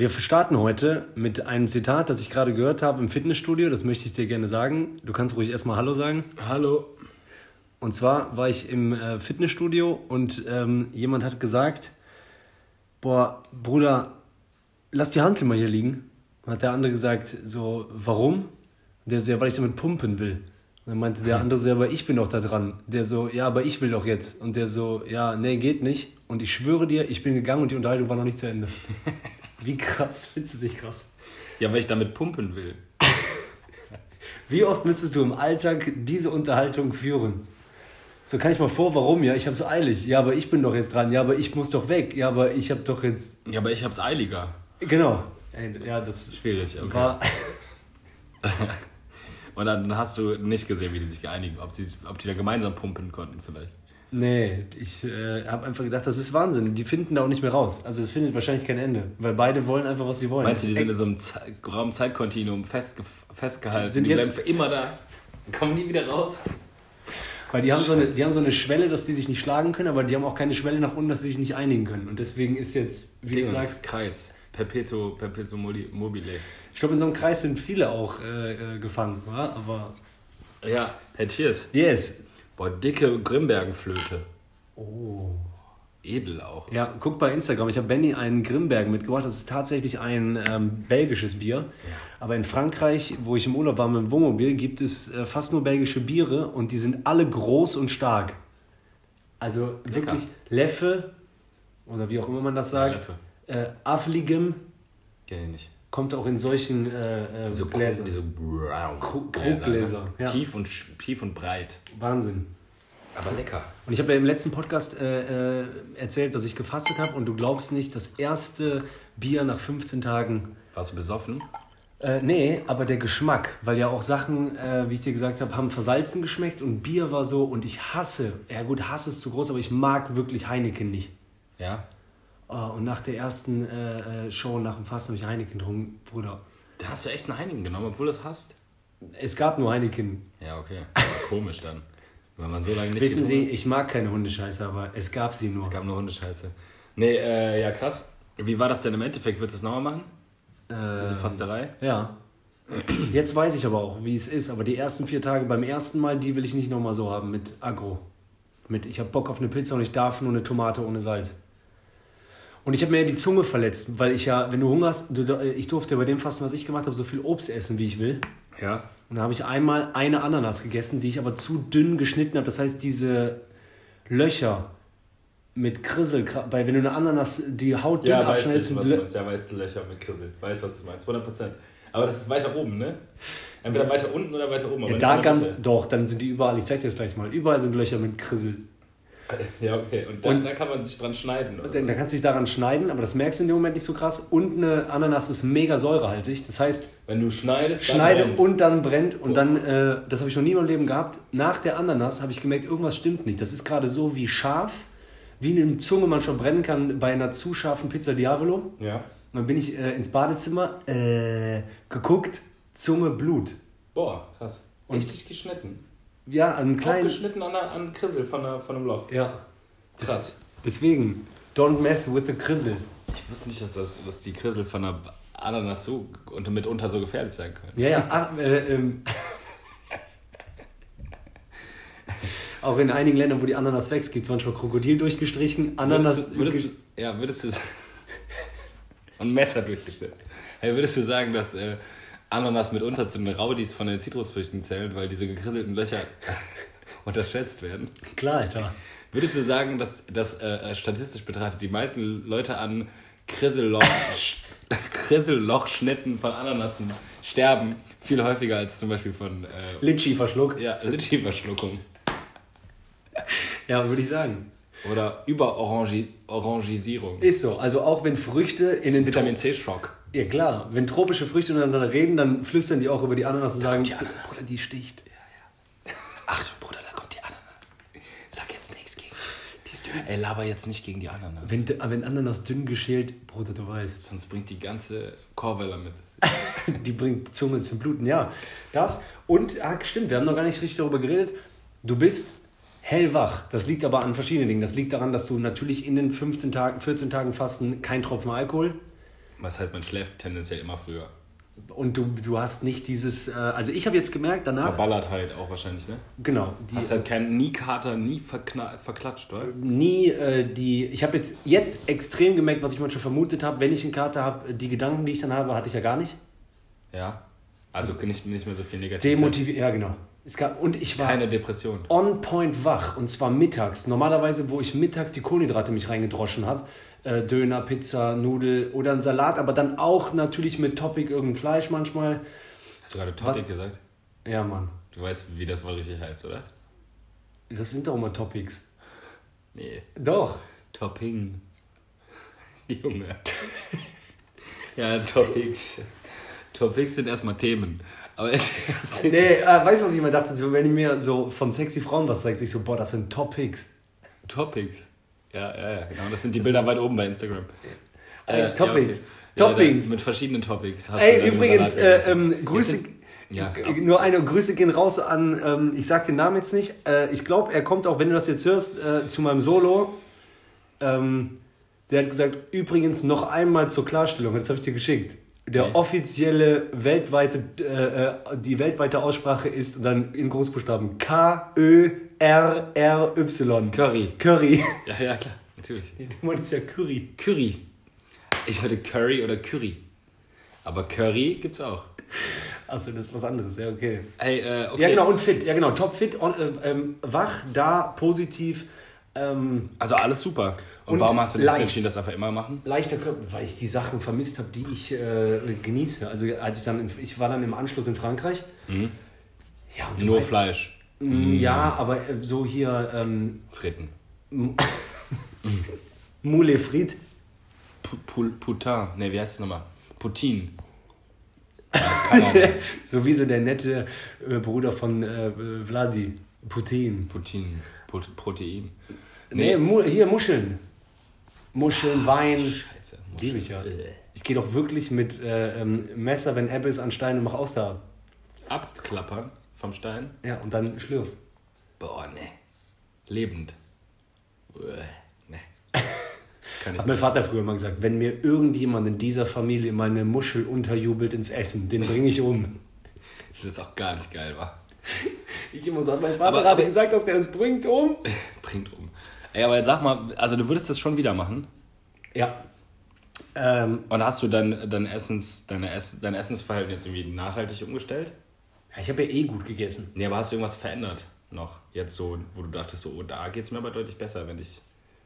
Wir starten heute mit einem Zitat, das ich gerade gehört habe im Fitnessstudio. Das möchte ich dir gerne sagen. Du kannst ruhig erstmal Hallo sagen. Hallo. Und zwar war ich im äh, Fitnessstudio und ähm, jemand hat gesagt: Boah, Bruder, lass die Hantel mal hier liegen. Und hat der andere gesagt: So, warum? Und der so, ja, weil ich damit pumpen will. Und dann meinte der andere so, ja, aber ich bin doch da dran. Der so, ja, aber ich will doch jetzt. Und der so, ja, nee, geht nicht. Und ich schwöre dir, ich bin gegangen und die Unterhaltung war noch nicht zu Ende. Wie krass, findest du dich krass? Ja, weil ich damit pumpen will. Wie oft müsstest du im Alltag diese Unterhaltung führen? So kann ich mal vor, warum? Ja, ich habe so eilig. Ja, aber ich bin doch jetzt dran. Ja, aber ich muss doch weg. Ja, aber ich habe doch jetzt. Ja, aber ich hab's eiliger. Genau. Ja, das Schwierig, okay. war. Und dann hast du nicht gesehen, wie die sich geeinigt haben, ob, sie, ob die da gemeinsam pumpen konnten vielleicht. Nee, ich äh, habe einfach gedacht, das ist Wahnsinn. Die finden da auch nicht mehr raus. Also es findet wahrscheinlich kein Ende, weil beide wollen einfach, was sie wollen. Meinst du, die sind ist in so einem Ze Raum-Zeitkontinuum festge festgehalten? Sind die jetzt- bleiben für immer da. Kommen nie wieder raus. Weil die haben, so eine, sie haben so eine Schwelle, dass die sich nicht schlagen können, aber die haben auch keine Schwelle nach unten, dass sie sich nicht einigen können. Und deswegen ist jetzt, wie Dingens, du sagst, Kreis. Perpetuo, Perpetuo moli- mobile. ich glaube, in so einem Kreis sind viele auch äh, äh, gefangen. Ja? Aber Ja, Herr Cheers. yes. Boah, dicke Grimbergenflöte. Oh. Edel auch. Ja, guck bei Instagram. Ich habe Benny einen Grimbergen mitgebracht. Das ist tatsächlich ein ähm, belgisches Bier. Aber in Frankreich, wo ich im Urlaub war mit dem Wohnmobil, gibt es äh, fast nur belgische Biere und die sind alle groß und stark. Also Lecker. wirklich Leffe oder wie auch immer man das sagt. Leffe. Äh, Affligem Kenn ich nicht. Kommt auch in solchen äh, äh, Diese Gläsern. Diese Gläser, Kruggläser, ne? ja. Tief, und, tief und breit. Wahnsinn. Aber lecker. Und ich habe ja im letzten Podcast äh, äh, erzählt, dass ich gefastet habe und du glaubst nicht, das erste Bier nach 15 Tagen Warst du besoffen? Äh, nee, aber der Geschmack, weil ja auch Sachen, äh, wie ich dir gesagt habe, haben versalzen geschmeckt und Bier war so und ich hasse, ja gut, Hass ist zu groß, aber ich mag wirklich Heineken nicht. Ja. Oh, und nach der ersten äh, äh, Show, nach dem Fasten, habe ich Heineken getrunken, Bruder. Da hast du echt einen Heinigen genommen, obwohl du es hast. Es gab nur Heineken. Ja, okay. Komisch dann. Wenn man so lange nicht Wissen Sie, ich mag keine Hundescheiße, aber es gab sie nur. hat. gab nur Hundescheiße. Nee, äh, ja krass. Wie war das denn im Endeffekt? Würdest du es nochmal machen? Diese Äh, Fasterei? ja. Jetzt weiß ich aber auch, wie es ist, aber die ersten vier Tage beim ersten Mal, die will ich nicht nochmal so haben mit Agro. Mit, ich habe Bock auf eine Pizza und ich darf nur eine Tomate ohne Salz. Und ich habe mir ja die Zunge verletzt, weil ich ja, wenn du Hunger hast, du, ich durfte bei dem Fasten, was ich gemacht habe, so viel Obst essen, wie ich will. Ja. Und da habe ich einmal eine Ananas gegessen, die ich aber zu dünn geschnitten habe. Das heißt, diese Löcher mit Krissel, bei wenn du eine Ananas die Haut dünn abschneidest, sind Lö- Ja, weißt du Löcher mit Krissel. Weiß, was du meinst. 100%. Aber das ist weiter oben, ne? Entweder weiter unten oder weiter oben. ja, nicht da ganz, Mitte. doch, dann sind die überall, ich zeig dir das gleich mal, überall sind Löcher mit Krissel. Ja, okay. Und da, Und- da kann man sich dran schneiden. Oder? Da, da kannst du dich daran schneiden, aber das merkst du in dem Moment nicht so krass. Und eine Ananas ist mega säurehaltig. Das heißt, Wenn du schneidest, dann schneide brennt. und dann brennt. Und Oh. dann, äh, das habe ich noch nie in meinem Leben gehabt. Nach der Ananas habe ich gemerkt, irgendwas stimmt nicht. Das ist gerade so wie scharf, wie eine Zunge man schon brennen kann bei einer zu scharfen Pizza Diavolo. Ja. Und dann bin ich äh, ins Badezimmer, äh, geguckt, Zunge, Blut. Boah, krass. Und- Richtig geschnitten. Ja, einen kleinen. Aufgeschnitten an, der- an Krissel von, der, von einem Loch. Ja. Krass. Deswegen, don't mess with the Krissel. Ich wusste nicht, dass, das, dass die Krissel von einer Ananas so und mitunter so gefährlich sein können. Ja, ja, ach, äh, ähm. Auch in einigen Ländern, wo die Ananas wächst, gibt es manchmal Krokodil durchgestrichen, Ananas. Würdest du, würdest du, ja, würdest du sagen. Und Messer durchgeschnitten. Hey, würdest du sagen, dass äh, Ananas mitunter zu den Raudis von den Zitrusfrüchten zählen, weil diese gekrisselten Löcher unterschätzt werden? Klar, Alter. Würdest du sagen, dass, dass äh, statistisch betrachtet die meisten Leute an Krisselloch, Krissellochschnitten von Ananassen sterben viel häufiger als zum Beispiel von äh, Litschi-Verschluck. ja, Litschi-Verschluckung Ja, würde ich sagen. oder Überorangi Orangisierung? Ist so. Also auch wenn Früchte in den Vitamin C-Schock. Ja klar, wenn tropische Früchte miteinander reden, dann flüstern die auch über die Ananas und sagen, kommt die Ananas. Bruder, die sticht. Achtung, Bruder, da kommt die Ananas. Sag jetzt nichts gegen die. ist dünn. Ey, laber jetzt nicht gegen die Ananas. Wenn, wenn Ananas dünn geschält, Bruder, du weißt, Sonst bringt die ganze Chorwelle mit. die bringt Zunge zum Bluten. Ja, das. Und, ah, stimmt, wir haben noch gar nicht richtig darüber geredet. Du bist hellwach. Das liegt aber an verschiedenen Dingen. Das liegt daran, dass du natürlich in den 15 Tagen, 14 Tagen Fasten kein Tropfen Alkohol, Was heißt, man schläft tendenziell immer früher. Und du, du hast nicht dieses, äh, also ich habe jetzt gemerkt, danach, Verballert halt auch wahrscheinlich, ne? genau, die, Hast halt keinen nie Kater, nie verklatscht, oder? nie äh, die, ich habe jetzt, jetzt extrem gemerkt, was ich manchmal vermutet habe, wenn ich einen Kater habe, die Gedanken, die ich dann habe, hatte ich ja gar nicht. Ja. Also nicht, nicht mehr so viel negativ. Demotiviert, ja genau. Es gab, und ich war Keine Depression. on point wach und zwar mittags. Normalerweise, wo ich mittags die Kohlenhydrate mich reingedroschen habe, äh, Döner, Pizza, Nudel oder ein Salat, aber dann auch natürlich mit Topic irgendein Fleisch manchmal. Hast du gerade Topic Was? gesagt? Ja, Mann. Du weißt, wie das Wort richtig heißt, oder? Das sind doch immer Topics. Nee. Doch. Topping. Junge. ja, Topics. Topics sind erstmal Themen. Aber es es Nee, äh, weißt du, was ich immer dachte? Wenn ihr mir so von sexy Frauen was sagt, ich so, boah, das sind Topics. Topics. Ja, ja, ja, genau. Das sind die Bilder weit oben bei Instagram. Ey, Äh, Topics. Ja, da- Toppings. mit verschiedenen Topics. Hast Ey, übrigens, äh, ähm, Grüße. Ja, G- Nur eine Grüße gehen raus an, ähm, ich sag den Namen jetzt nicht. Äh, ich glaube, er kommt auch, wenn du das jetzt hörst, äh, zu meinem Solo. Ähm, der hat gesagt, übrigens noch einmal zur Klarstellung, das habe ich dir geschickt. Der Okay. offizielle weltweite, äh, äh, die weltweite Aussprache ist dann in Großbuchstaben K-Ö-R-R-Y. Curry. Curry. Ja, ja, klar. Natürlich. Du meinst ja Curry. Curry. Ich hatte Curry oder Curry. Aber Curry gibt's auch. Achso, das ist was anderes, ja, okay. Hey, äh, okay. Ja, genau, und fit. Ja, genau, topfit, on, äh, ähm, wach, da, positiv, ähm, Also alles super. Und, Und warum hast du dich leicht. entschieden, das einfach immer machen? leichter Körper, weil ich die Sachen vermisst habe, die ich äh, genieße. Also als ich dann, in, ich war dann im Anschluss in Frankreich. Ja, und Nur weißt- Fleisch. Mm, Ja, aber äh, so hier ähm, Fritten. Moule Pu- Putin. Ne, wie heißt es nochmal? Putin. Das kann nicht. so wie so der nette äh, Bruder von äh, Vladi. Putin. Putin. Put Protein. Nee, Mu hier Muscheln. Muscheln, Wein. Scheiße. Liebe ich ja. Äh. Ich gehe doch wirklich mit äh, ähm, Messer, wenn Ebbe ist, an Stein und mach aus da. Abklappern vom Stein. Ja, und dann schlürf. Boah, ne. Lebend. Uäh, Ne. Kann ich Hat mein. Vater früher mal gesagt, wenn mir irgendjemand in dieser Familie meine Muschel unterjubelt ins Essen, den bringe ich um. Das ist auch gar nicht geil, wa? Ich immer so, hat mein Vater Aber- gerade aber- gesagt, dass der uns bringt um. Bringt um. Ey, aber jetzt sag mal, also du würdest das schon wieder machen? Ja. Ähm, Und hast du dein, dein, Essens, deine Ess, dein Essensverhalten jetzt irgendwie nachhaltig umgestellt? Ja, ich habe ja eh gut gegessen. Nee, aber hast du irgendwas verändert noch? Jetzt so, wo du dachtest, so, oh, da geht es mir aber deutlich besser, wenn ich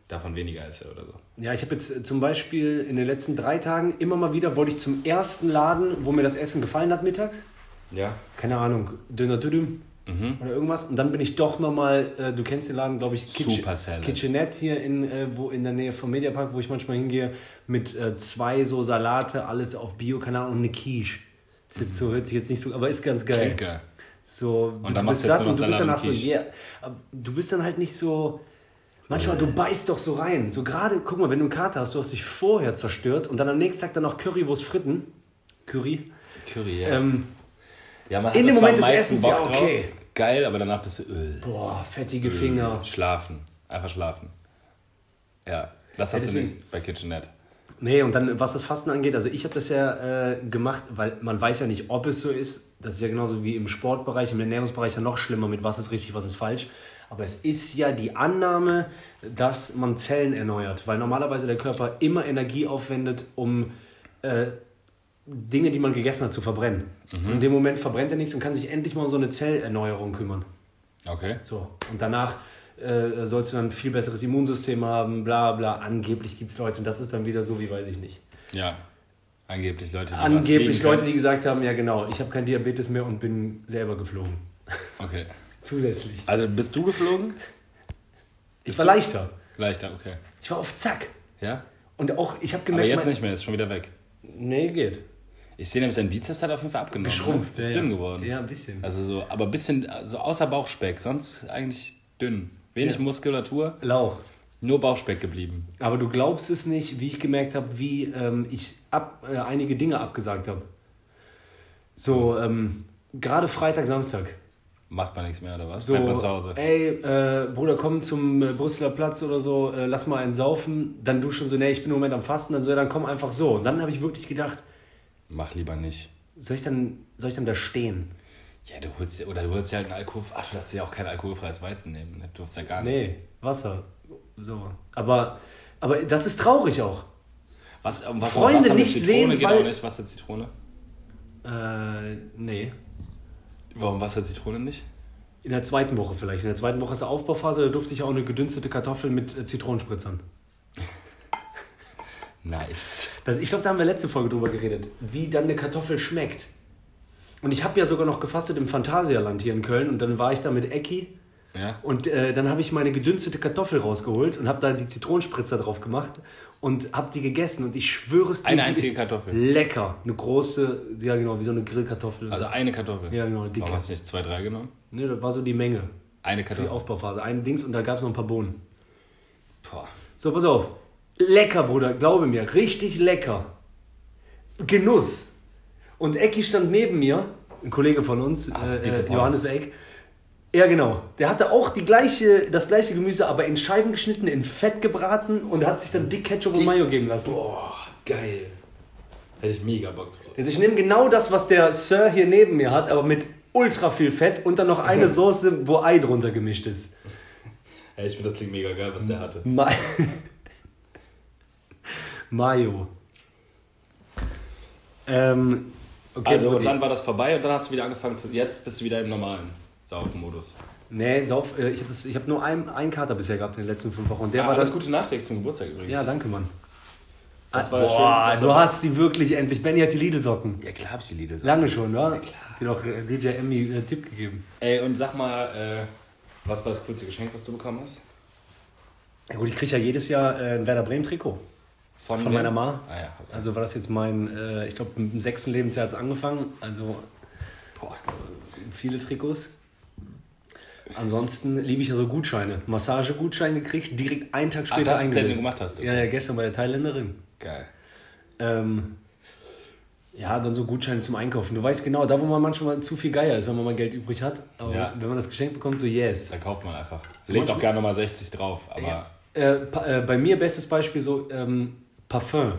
davon weniger esse oder so. Ja, ich habe jetzt äh, zum Beispiel in den letzten drei Tagen immer mal wieder, wollte ich zum ersten Laden, wo mir das Essen gefallen hat mittags. Ja. Keine Ahnung, Döner Düdüm Mhm. oder irgendwas. Und dann bin ich doch nochmal, äh, du kennst den Laden, glaube ich, Super Salad. Kitchenette hier in, äh, wo, in der Nähe vom Mediapark, wo ich manchmal hingehe, mit äh, zwei so Salate, alles auf Bio, keine Ahnung, und eine Quiche. Ist jetzt so, hört sich jetzt nicht so, aber ist ganz geil. Klingt geil. So, Und du dann machst bist du satt und du bist danach so, yeah. Du bist dann halt nicht so. Manchmal, du beißt doch so rein. So gerade, guck mal, wenn du einen Kater hast, du hast dich vorher zerstört und dann am nächsten Tag dann noch Currywurst fritten. Curry. Curry, ja. Ähm, ja man in hat dem zwar Moment des Essens, Bock ja, drauf. okay. Geil, aber danach bist du, äh, boah, fettige Finger. schlafen. Einfach schlafen. Ja, das hast du deswegen- nicht bei Kitchenette. Nee, und dann, was das Fasten angeht, also ich habe das ja äh, gemacht, weil man weiß ja nicht, ob es so ist. Das ist ja genauso wie im Sportbereich, im Ernährungsbereich ja noch schlimmer mit was ist richtig, was ist falsch. Aber es ist ja die Annahme, dass man Zellen erneuert, weil normalerweise der Körper immer Energie aufwendet, um äh, Dinge, die man gegessen hat, zu verbrennen. Und in dem Moment verbrennt er nichts und kann sich endlich mal um so eine Zellerneuerung kümmern. Okay. So, und danach äh, sollst du dann ein viel besseres Immunsystem haben, bla bla. Angeblich gibt es Leute, und das ist dann wieder so, wie weiß ich nicht. Ja. Angeblich Leute, die Angeblich Leute, die gesagt haben, ja genau, ich habe kein Diabetes mehr und bin selber geflogen. Okay. Zusätzlich. Also bist du geflogen? Ich war leichter. Leichter, okay. Ich war auf Zack. Ja? Und auch, ich habe Aber gemerkt, jetzt mein- nicht mehr, ist schon wieder weg. Nee, geht. Ich sehe nämlich, sein Bizeps hat auf jeden Fall abgenommen. Geschrumpft. Ne? Ist ja, dünn ja. geworden. Ja, ein bisschen. Also so, aber ein bisschen, so außer Bauchspeck, sonst eigentlich dünn. Wenig Ja. Muskulatur, Lauch. nur Bauchspeck geblieben. Aber du glaubst es nicht, wie ich gemerkt habe, wie ähm, ich ab, äh, einige Dinge abgesagt habe. So, ähm, gerade Freitag, Samstag. Macht man nichts mehr oder was? So, Bleibt man zu Hause. ey, äh, Bruder, komm zum äh, Brüsseler Platz oder so, äh, lass mal einen saufen. Dann du schon so, nee, ich bin im Moment am Fasten. Dann so, ja, dann komm einfach so. Und dann habe ich wirklich gedacht, Mach lieber nicht. soll ich dann, soll ich dann da stehen? Ja, du holst dir, oder du holst dir halt einen Alkohol. Ach, du darfst dir auch kein alkoholfreies Weizen nehmen. ne? Du darfst ja gar nichts. Nee, Wasser. So. Aber, aber das ist traurig auch. Was, um was Freunde Wasser nicht Zitrone sehen, geht weil- auch nicht. Wasser Zitrone. Äh, nee. Warum Wasser Zitrone nicht? In der zweiten Woche vielleicht. In der zweiten Woche ist der Aufbauphase, da durfte ich auch eine gedünstete Kartoffel mit äh, Zitronenspritzern. Nice. Das, ich glaube, da haben wir letzte Folge drüber geredet, wie dann eine Kartoffel schmeckt. Und ich habe ja sogar noch gefastet im Phantasialand hier in Köln und dann war ich da mit Ecki Ja? und äh, dann habe ich meine gedünstete Kartoffel rausgeholt und habe da die Zitronenspritzer drauf gemacht und habe die gegessen und ich schwöre es dir, Eine einzige ist Kartoffel? Lecker. Eine große, ja genau, wie so eine Grillkartoffel. Also eine Kartoffel. Ja, genau, dicke. Warum hast du nicht zwei, drei genommen? ne, das war so die Menge Eine für die Kartoffel. Aufbauphase. Ein Dings und da gab es noch ein paar Bohnen. Boah. So, pass auf. Lecker, Bruder, glaube mir. Richtig lecker. Genuss. Und Ecki stand neben mir, ein Kollege von uns, Also äh, äh. Johannes Eck. Ja, genau. Der hatte auch die gleiche, das gleiche Gemüse, aber in Scheiben geschnitten, in Fett gebraten und hat sich dann dick Ketchup und Mayo geben lassen. Boah, geil. Hätte ich mega Bock drauf. Also ich nehme genau das, was der Sir hier neben mir hat, aber mit ultra viel Fett und dann noch eine Soße, wo Ei drunter gemischt ist. Ey, ich finde das klingt mega geil, was der hatte. Ma Mayo. Ähm, okay, also, so und dann war das vorbei und dann hast du wieder angefangen zu. Jetzt bist du wieder im normalen Saufmodus. Nee, Sauf, äh, ich habe hab nur einen, einen Kater bisher gehabt in den letzten fünf Wochen. Und der Ja, war das. gute nachträglich zum Geburtstag übrigens. Ja, danke, Mann. Das war Boah, schön, du war- hast sie wirklich endlich. Benny hat die Lidl-Socken. Ja, klar hab ich die so. Lange schon, ne? Die noch äh, DJ Emmy äh, Tipp gegeben. Ey, und sag mal, äh, was war das coolste Geschenk, was du bekommen hast? Ja gut, ich kriege ja jedes Jahr ein Werder Bremen-Trikot. Von wem? meiner Ma. Ah ja, okay. Also war das jetzt mein, äh, ich glaube, im sechsten Lebensjahr hat es angefangen. Also Boah. viele Trikots. Ansonsten liebe ich ja so Gutscheine. Massagegutschein gekriegt, direkt einen Tag Ach, später das ist der, den eingelöst. du gemacht hast, okay. Ja, ja, gestern bei der Thailänderin. Geil. Ähm, ja, dann so Gutscheine zum Einkaufen. Du weißt genau, da wo man manchmal zu viel Geier ist, wenn man mal Geld übrig hat. Aber Ja. wenn man das Geschenk bekommt, so yes. Da kauft man einfach. So Legt auch gerne nochmal 60 drauf, aber ja, Äh, äh, bei mir bestes Beispiel so ähm, Parfum.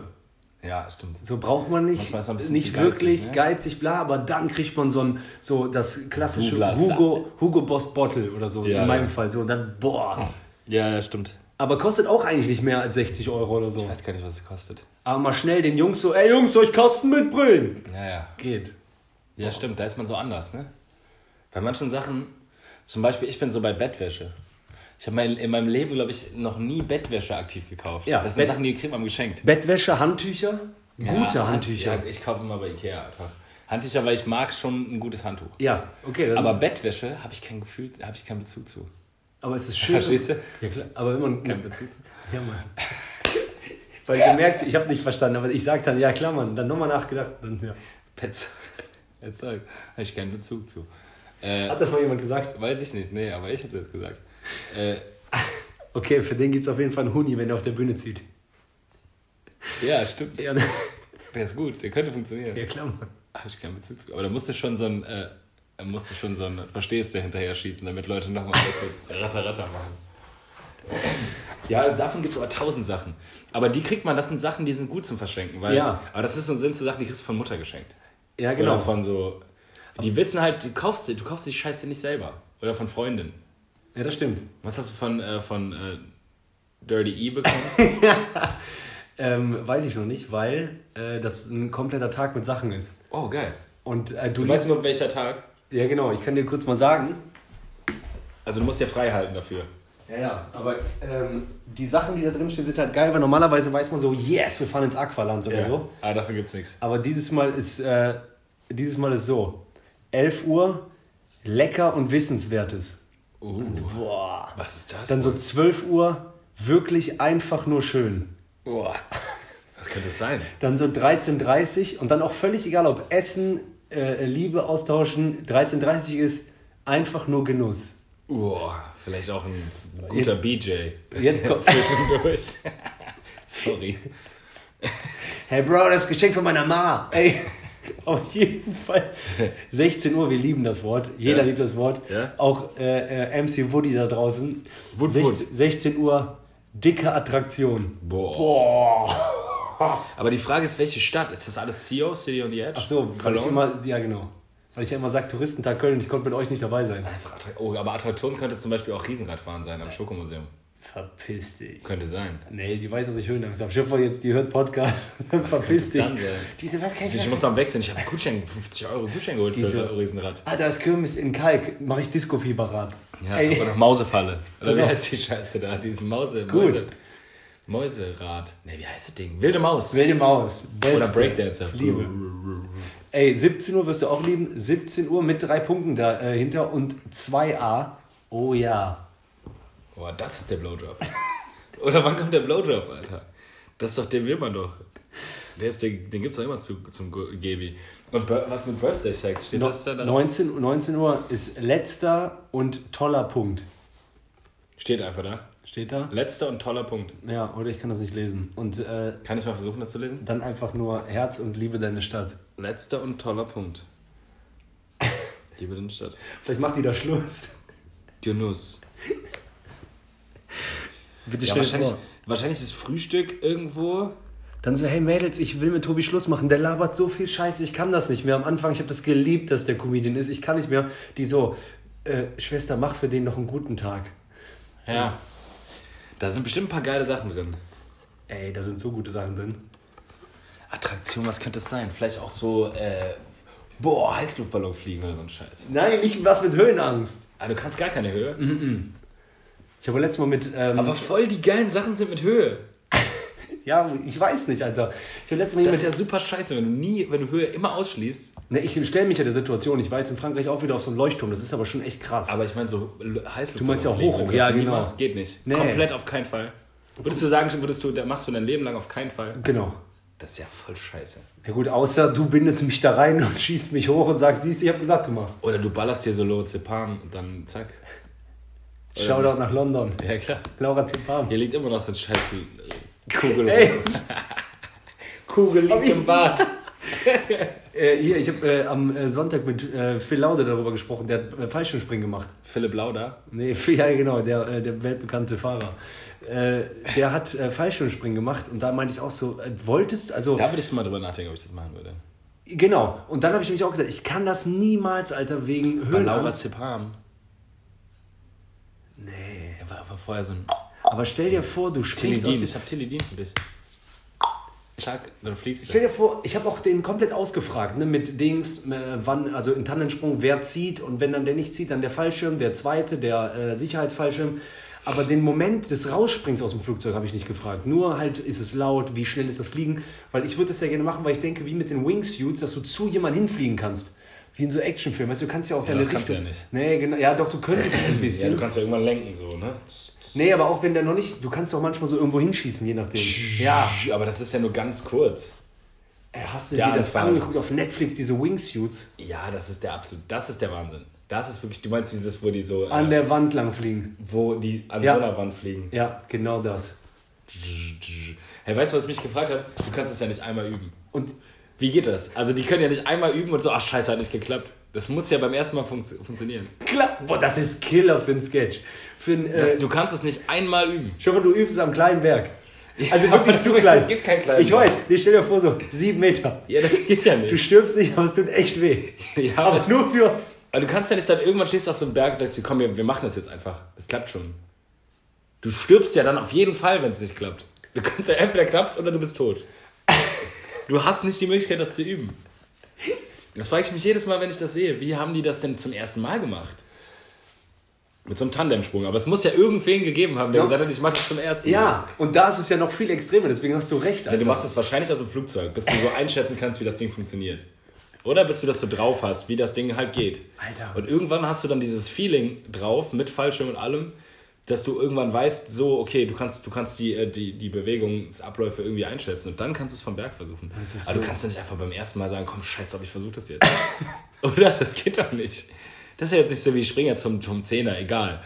stimmt. So braucht man nicht, nicht geizig, wirklich ne? geizig, bla, aber dann kriegt man so ein, so das klassische Douglas. Hugo, Hugo Boss Bottle oder so, Ja, in meinem ja. Fall. So, und dann, boah. Ja, ja, stimmt. Aber kostet auch eigentlich nicht mehr als 60 Euro oder so. Ich weiß gar nicht, was es kostet. Aber mal schnell den Jungs so, ey Jungs, soll ich Kasten mitbringen? Ja, ja. Geht. Ja, stimmt, da ist man so anders, ne? Bei manchen Sachen, zum Beispiel, ich bin so bei Bettwäsche. Ich habe mein, in meinem Leben, glaube ich, noch nie Bettwäsche aktiv gekauft. Ja, das sind Bett- Sachen, die kriegt man geschenkt. Bettwäsche, Handtücher, gute Ja, Handtücher. Ja, ich kaufe immer bei Ikea einfach. Handtücher, weil ich mag schon ein gutes Handtuch. Ja, okay. Aber Bettwäsche habe ich kein Gefühl, habe ich keinen Bezug zu. aber es ist schön. Verstehst du? Ja, klar. Aber wenn man. Kein Bezug zu. Ja, Mann. Weil gemerkt, ich habe nicht verstanden, aber ich sag dann, ja klar, Mann. Dann nochmal nachgedacht. Dann, ja. Bettzeug. Bettzeug. Habe ich keinen Bezug zu. Äh, Hat das mal jemand gesagt? weiß ich nicht, nee, aber ich habe das gesagt. Äh, Okay, für den gibt es auf jeden Fall einen Huni, wenn er auf der Bühne zieht. ja, stimmt. Ja, ne? Der ist gut, der könnte funktionieren. ja klar. Habe ich keinen Bezug zu. Aber da musst du schon so ein, äh, musst du schon so ein Verstehst du hinterher schießen, damit Leute nochmal kurz Ratter Ratter machen. Ja, davon gibt es aber tausend Sachen. Aber die kriegt man, das sind Sachen, die sind gut zum Verschenken. Weil, Ja. Aber das ist so, sind so Sachen, die kriegst du von Mutter geschenkt. Ja, Oder genau. von so. Die wissen halt, du kaufst, du kaufst die Scheiße nicht selber. Oder von Freundinnen. Ja, das stimmt. Was hast du von, äh, von äh, Dirty E bekommen? Ähm, weiß ich noch nicht, weil äh, das ein kompletter Tag mit Sachen ist. Oh, geil. Und äh, du Du weißt nur, welcher Tag? Ja, genau. Ich kann dir kurz mal sagen. Also du musst dir frei halten dafür. Ja, ja. Aber ähm, die Sachen, die da drin stehen, sind halt geil, weil normalerweise weiß man so, yes, wir fahren ins Aqualand oder so. Ah, dafür gibt's nichts. Aber dieses Mal ist, äh, dieses Mal ist so. 11 Uhr, lecker und wissenswertes. Uh, Boah. was ist das? Dann so 12 Uhr, wirklich einfach nur schön. Boah. Was könnte es sein? Dann so 13.30 und dann auch völlig egal, ob Essen, äh, Liebe austauschen. 13.30 ist einfach nur Genuss. Boah, vielleicht auch ein guter BJ. Jetzt kommt- zwischendurch. Sorry. Hey Bro, das Geschenk von meiner Ma. Ey. Auf jeden Fall. 16 Uhr, wir lieben das Wort. Jeder Ja. liebt das Wort. Ja. Auch äh, äh, MC Woody da draußen. Wood, 16, 16 Uhr, dicke Attraktion. Boah. Boah. Aber die Frage ist, welche Stadt? Ist das alles CO, City on the Edge? Ach so, weil ich immer, ja genau. Weil ich ja immer sage, Touristentag Köln und ich konnte mit euch nicht dabei sein. Einfach Attra- Oh, aber Attraktion könnte zum Beispiel auch Riesenradfahren sein am Schokomuseum. Verpiss dich. Könnte sein. Nee, die weiß, dass ich Höhenangst habe. Schiffer jetzt, die hört Podcast. Dann verpiss dich. dann? Diese, was kann ich Ich muss dann wechseln. Ich habe einen Gutschein, 50 Euro Gutschein geholt für Diese- das Riesenrad. Ah, da ist Kirmes in Kalk. Mache ich Disco-Fieberrad. Ja, Ey. oder Mausefalle. Oder wie heißt die Scheiße da? Dieses Mäuse, Gut. Mäuse, Mäuserad. Ne, wie heißt das Ding? Wilde Maus. Wilde Maus. Beste. Oder Breakdancer. Ich liebe. Ey, 17 Uhr wirst du auch lieben. 17 Uhr mit drei Punkten dahinter und 2a. Oh ja. Boah, das ist der Blowjob. Oder wann kommt der Blowjob, Alter? Das ist doch, den will man doch. Der ist, den, den gibt's doch immer zu, zum Gebi. Und was mit Birthday Sex? Steht No, das da drauf? 19, 19 Uhr ist letzter und toller Punkt. Steht einfach da. Steht da? Letzter und toller Punkt. Ja, oder ich kann das nicht lesen. Und äh, Kann ich mal versuchen, das zu lesen? dann einfach nur Herz und liebe deine Stadt. Letzter und toller Punkt. Liebe den Stadt. Vielleicht macht die da Schluss. Genuss. Bitte Ja, wahrscheinlich, vor. wahrscheinlich ist Frühstück irgendwo. Dann so, hey Mädels, ich will mit Tobi Schluss machen. Der labert so viel Scheiße, ich kann das nicht mehr. Am Anfang, ich habe das geliebt, dass der Comedian ist. Ich kann nicht mehr. Die so, äh, Schwester, mach für den noch einen guten Tag. Ja. Da sind bestimmt ein paar geile Sachen drin. Ey, da sind so gute Sachen drin. Attraktion, was könnte es sein? Vielleicht auch so, äh, boah, Heißluftballon fliegen oder so ein Scheiß. Nein, nicht was mit Höhenangst. Ah, du kannst gar keine Höhe. Ich habe letztes Mal mit. Ähm, Aber voll die geilen Sachen sind mit Höhe. ja, ich weiß nicht, Alter. Ich habe letztes Mal hier Das ist ja super scheiße, wenn du nie, wenn du Höhe immer ausschließt. ne, ich stelle mich ja der Situation. Ich war jetzt in Frankreich auch wieder auf so einem Leuchtturm. Das ist aber schon echt krass. Aber ich meine so Heißluftballon. Du meinst ja auch hoch, ja, genau. Machst, geht nicht. Nee. Komplett auf keinen Fall. Würdest du sagen, würdest du, machst du dein Leben lang auf keinen Fall? genau. Das ist ja voll scheiße. Ja gut, außer du bindest mich da rein und schießt mich hoch und sagst, siehst du, ich habe gesagt, du machst. Oder du ballerst dir so Lozepam und dann zack. Shoutout nach London. Ja klar. Laura Zipam. Hier liegt immer noch so ein scheiß äh, Kugel. Ey. Kugel liegt im Bad. Äh, hier, ich habe äh, am äh, Sonntag mit äh, Phil Laude darüber gesprochen, der hat Fallschirmspringen gemacht. Philipp Lauda. Nee, ja genau, der, der weltbekannte Fahrer. Der hat Fallschirmspringen gemacht und da meinte ich auch so, wolltest, also Da würde ich mal drüber nachdenken, ob ich das machen würde. genau. Und dann habe ich mich auch gesagt, ich kann das niemals, Alter, wegen Bei Laura Höhenangst. War einfach vorher so ein Aber stell dir vor, du springst aus Tilidin. dem Ich hab Tilidin für dich. Zack, dann fliegst Stell du. dir vor, ich habe auch den komplett ausgefragt, ne, mit Dings, äh, wann, also in Tannensprung, wer zieht und wenn dann der nicht zieht, dann der Fallschirm, der zweite, der äh, Sicherheitsfallschirm. Aber den Moment des Raussprings aus dem Flugzeug habe ich nicht gefragt. Nur halt, ist es laut, wie schnell ist das Fliegen? Weil ich würde das ja gerne machen, weil ich denke, wie mit den Wingsuits, dass du zu jemandem hinfliegen kannst. Wie in so Actionfilmen. Weißt du, du kannst ja auch deine das kannst du ja nicht. Nee, genau. Ja, doch, du könntest es ein Ja, bisschen. du kannst ja irgendwann lenken, so, ne? nee, aber auch wenn der noch nicht, du kannst auch manchmal so irgendwo hinschießen, je nachdem. Ja. Aber das ist ja nur ganz kurz. Äh, Hast du Der dir das Anfang. angeguckt auf Netflix, diese Wingsuits? Ja, das ist der absolut, das ist der Wahnsinn. Das ist wirklich, du meinst dieses, wo die so, äh, An der Wand lang fliegen. wo die an Ja. so einer Wand fliegen. Ja, genau das. Hey, weißt du, was ich mich gefragt habe? Du kannst es ja nicht einmal üben. Und Wie geht das? Also die können ja nicht einmal üben und so, ach scheiße, hat nicht geklappt. Das muss ja beim ersten Mal funktio- funktionieren. klar, boah, das ist Killer für einen Sketch. Für ein, Das, äh, du kannst es nicht einmal üben. ich hoffe, du übst es am kleinen Berg. Also Ja, wirklich das zu klein. es gibt keinen kleinen Ich weiß, nee, stell dir vor, so sieben Meter. Ja, das geht ja Du nicht. stirbst nicht, aber es tut echt weh. Ja, aber aber, es nur für. aber du kannst ja nicht dann irgendwann stehst du auf so einem Berg und sagst, komm, wir, wir machen das jetzt einfach. Es klappt schon. Du stirbst ja dann auf jeden Fall, wenn es nicht klappt. Du kannst ja entweder klappt's oder du bist tot. Du hast nicht die Möglichkeit, das zu üben. Das frage ich mich jedes Mal, wenn ich das sehe. Wie haben die das denn zum ersten Mal gemacht? Mit so einem Tandemsprung. Aber es muss ja irgendwen gegeben haben, der Ja. gesagt hat, ich mache das zum ersten Mal. Ja, und da ist es ja noch viel extremer, deswegen hast du recht. Ja, Alter. du machst es wahrscheinlich aus dem Flugzeug, bis du so einschätzen kannst, wie das Ding funktioniert. Oder bis du das so drauf hast, wie das Ding halt geht. Alter. Und irgendwann hast du dann dieses Feeling drauf, mit Fallschirm und allem, dass du irgendwann weißt, so, okay, du kannst, du kannst die, äh, die, die Bewegungsabläufe irgendwie einschätzen und dann kannst du es vom Berg versuchen. Ist Aber du so- kannst doch nicht einfach beim ersten Mal sagen, komm, scheiß drauf, ich versuche das jetzt. Oder? Das geht doch nicht. Das ist ja jetzt nicht so wie ich springe jetzt zum, zum Zehner, egal.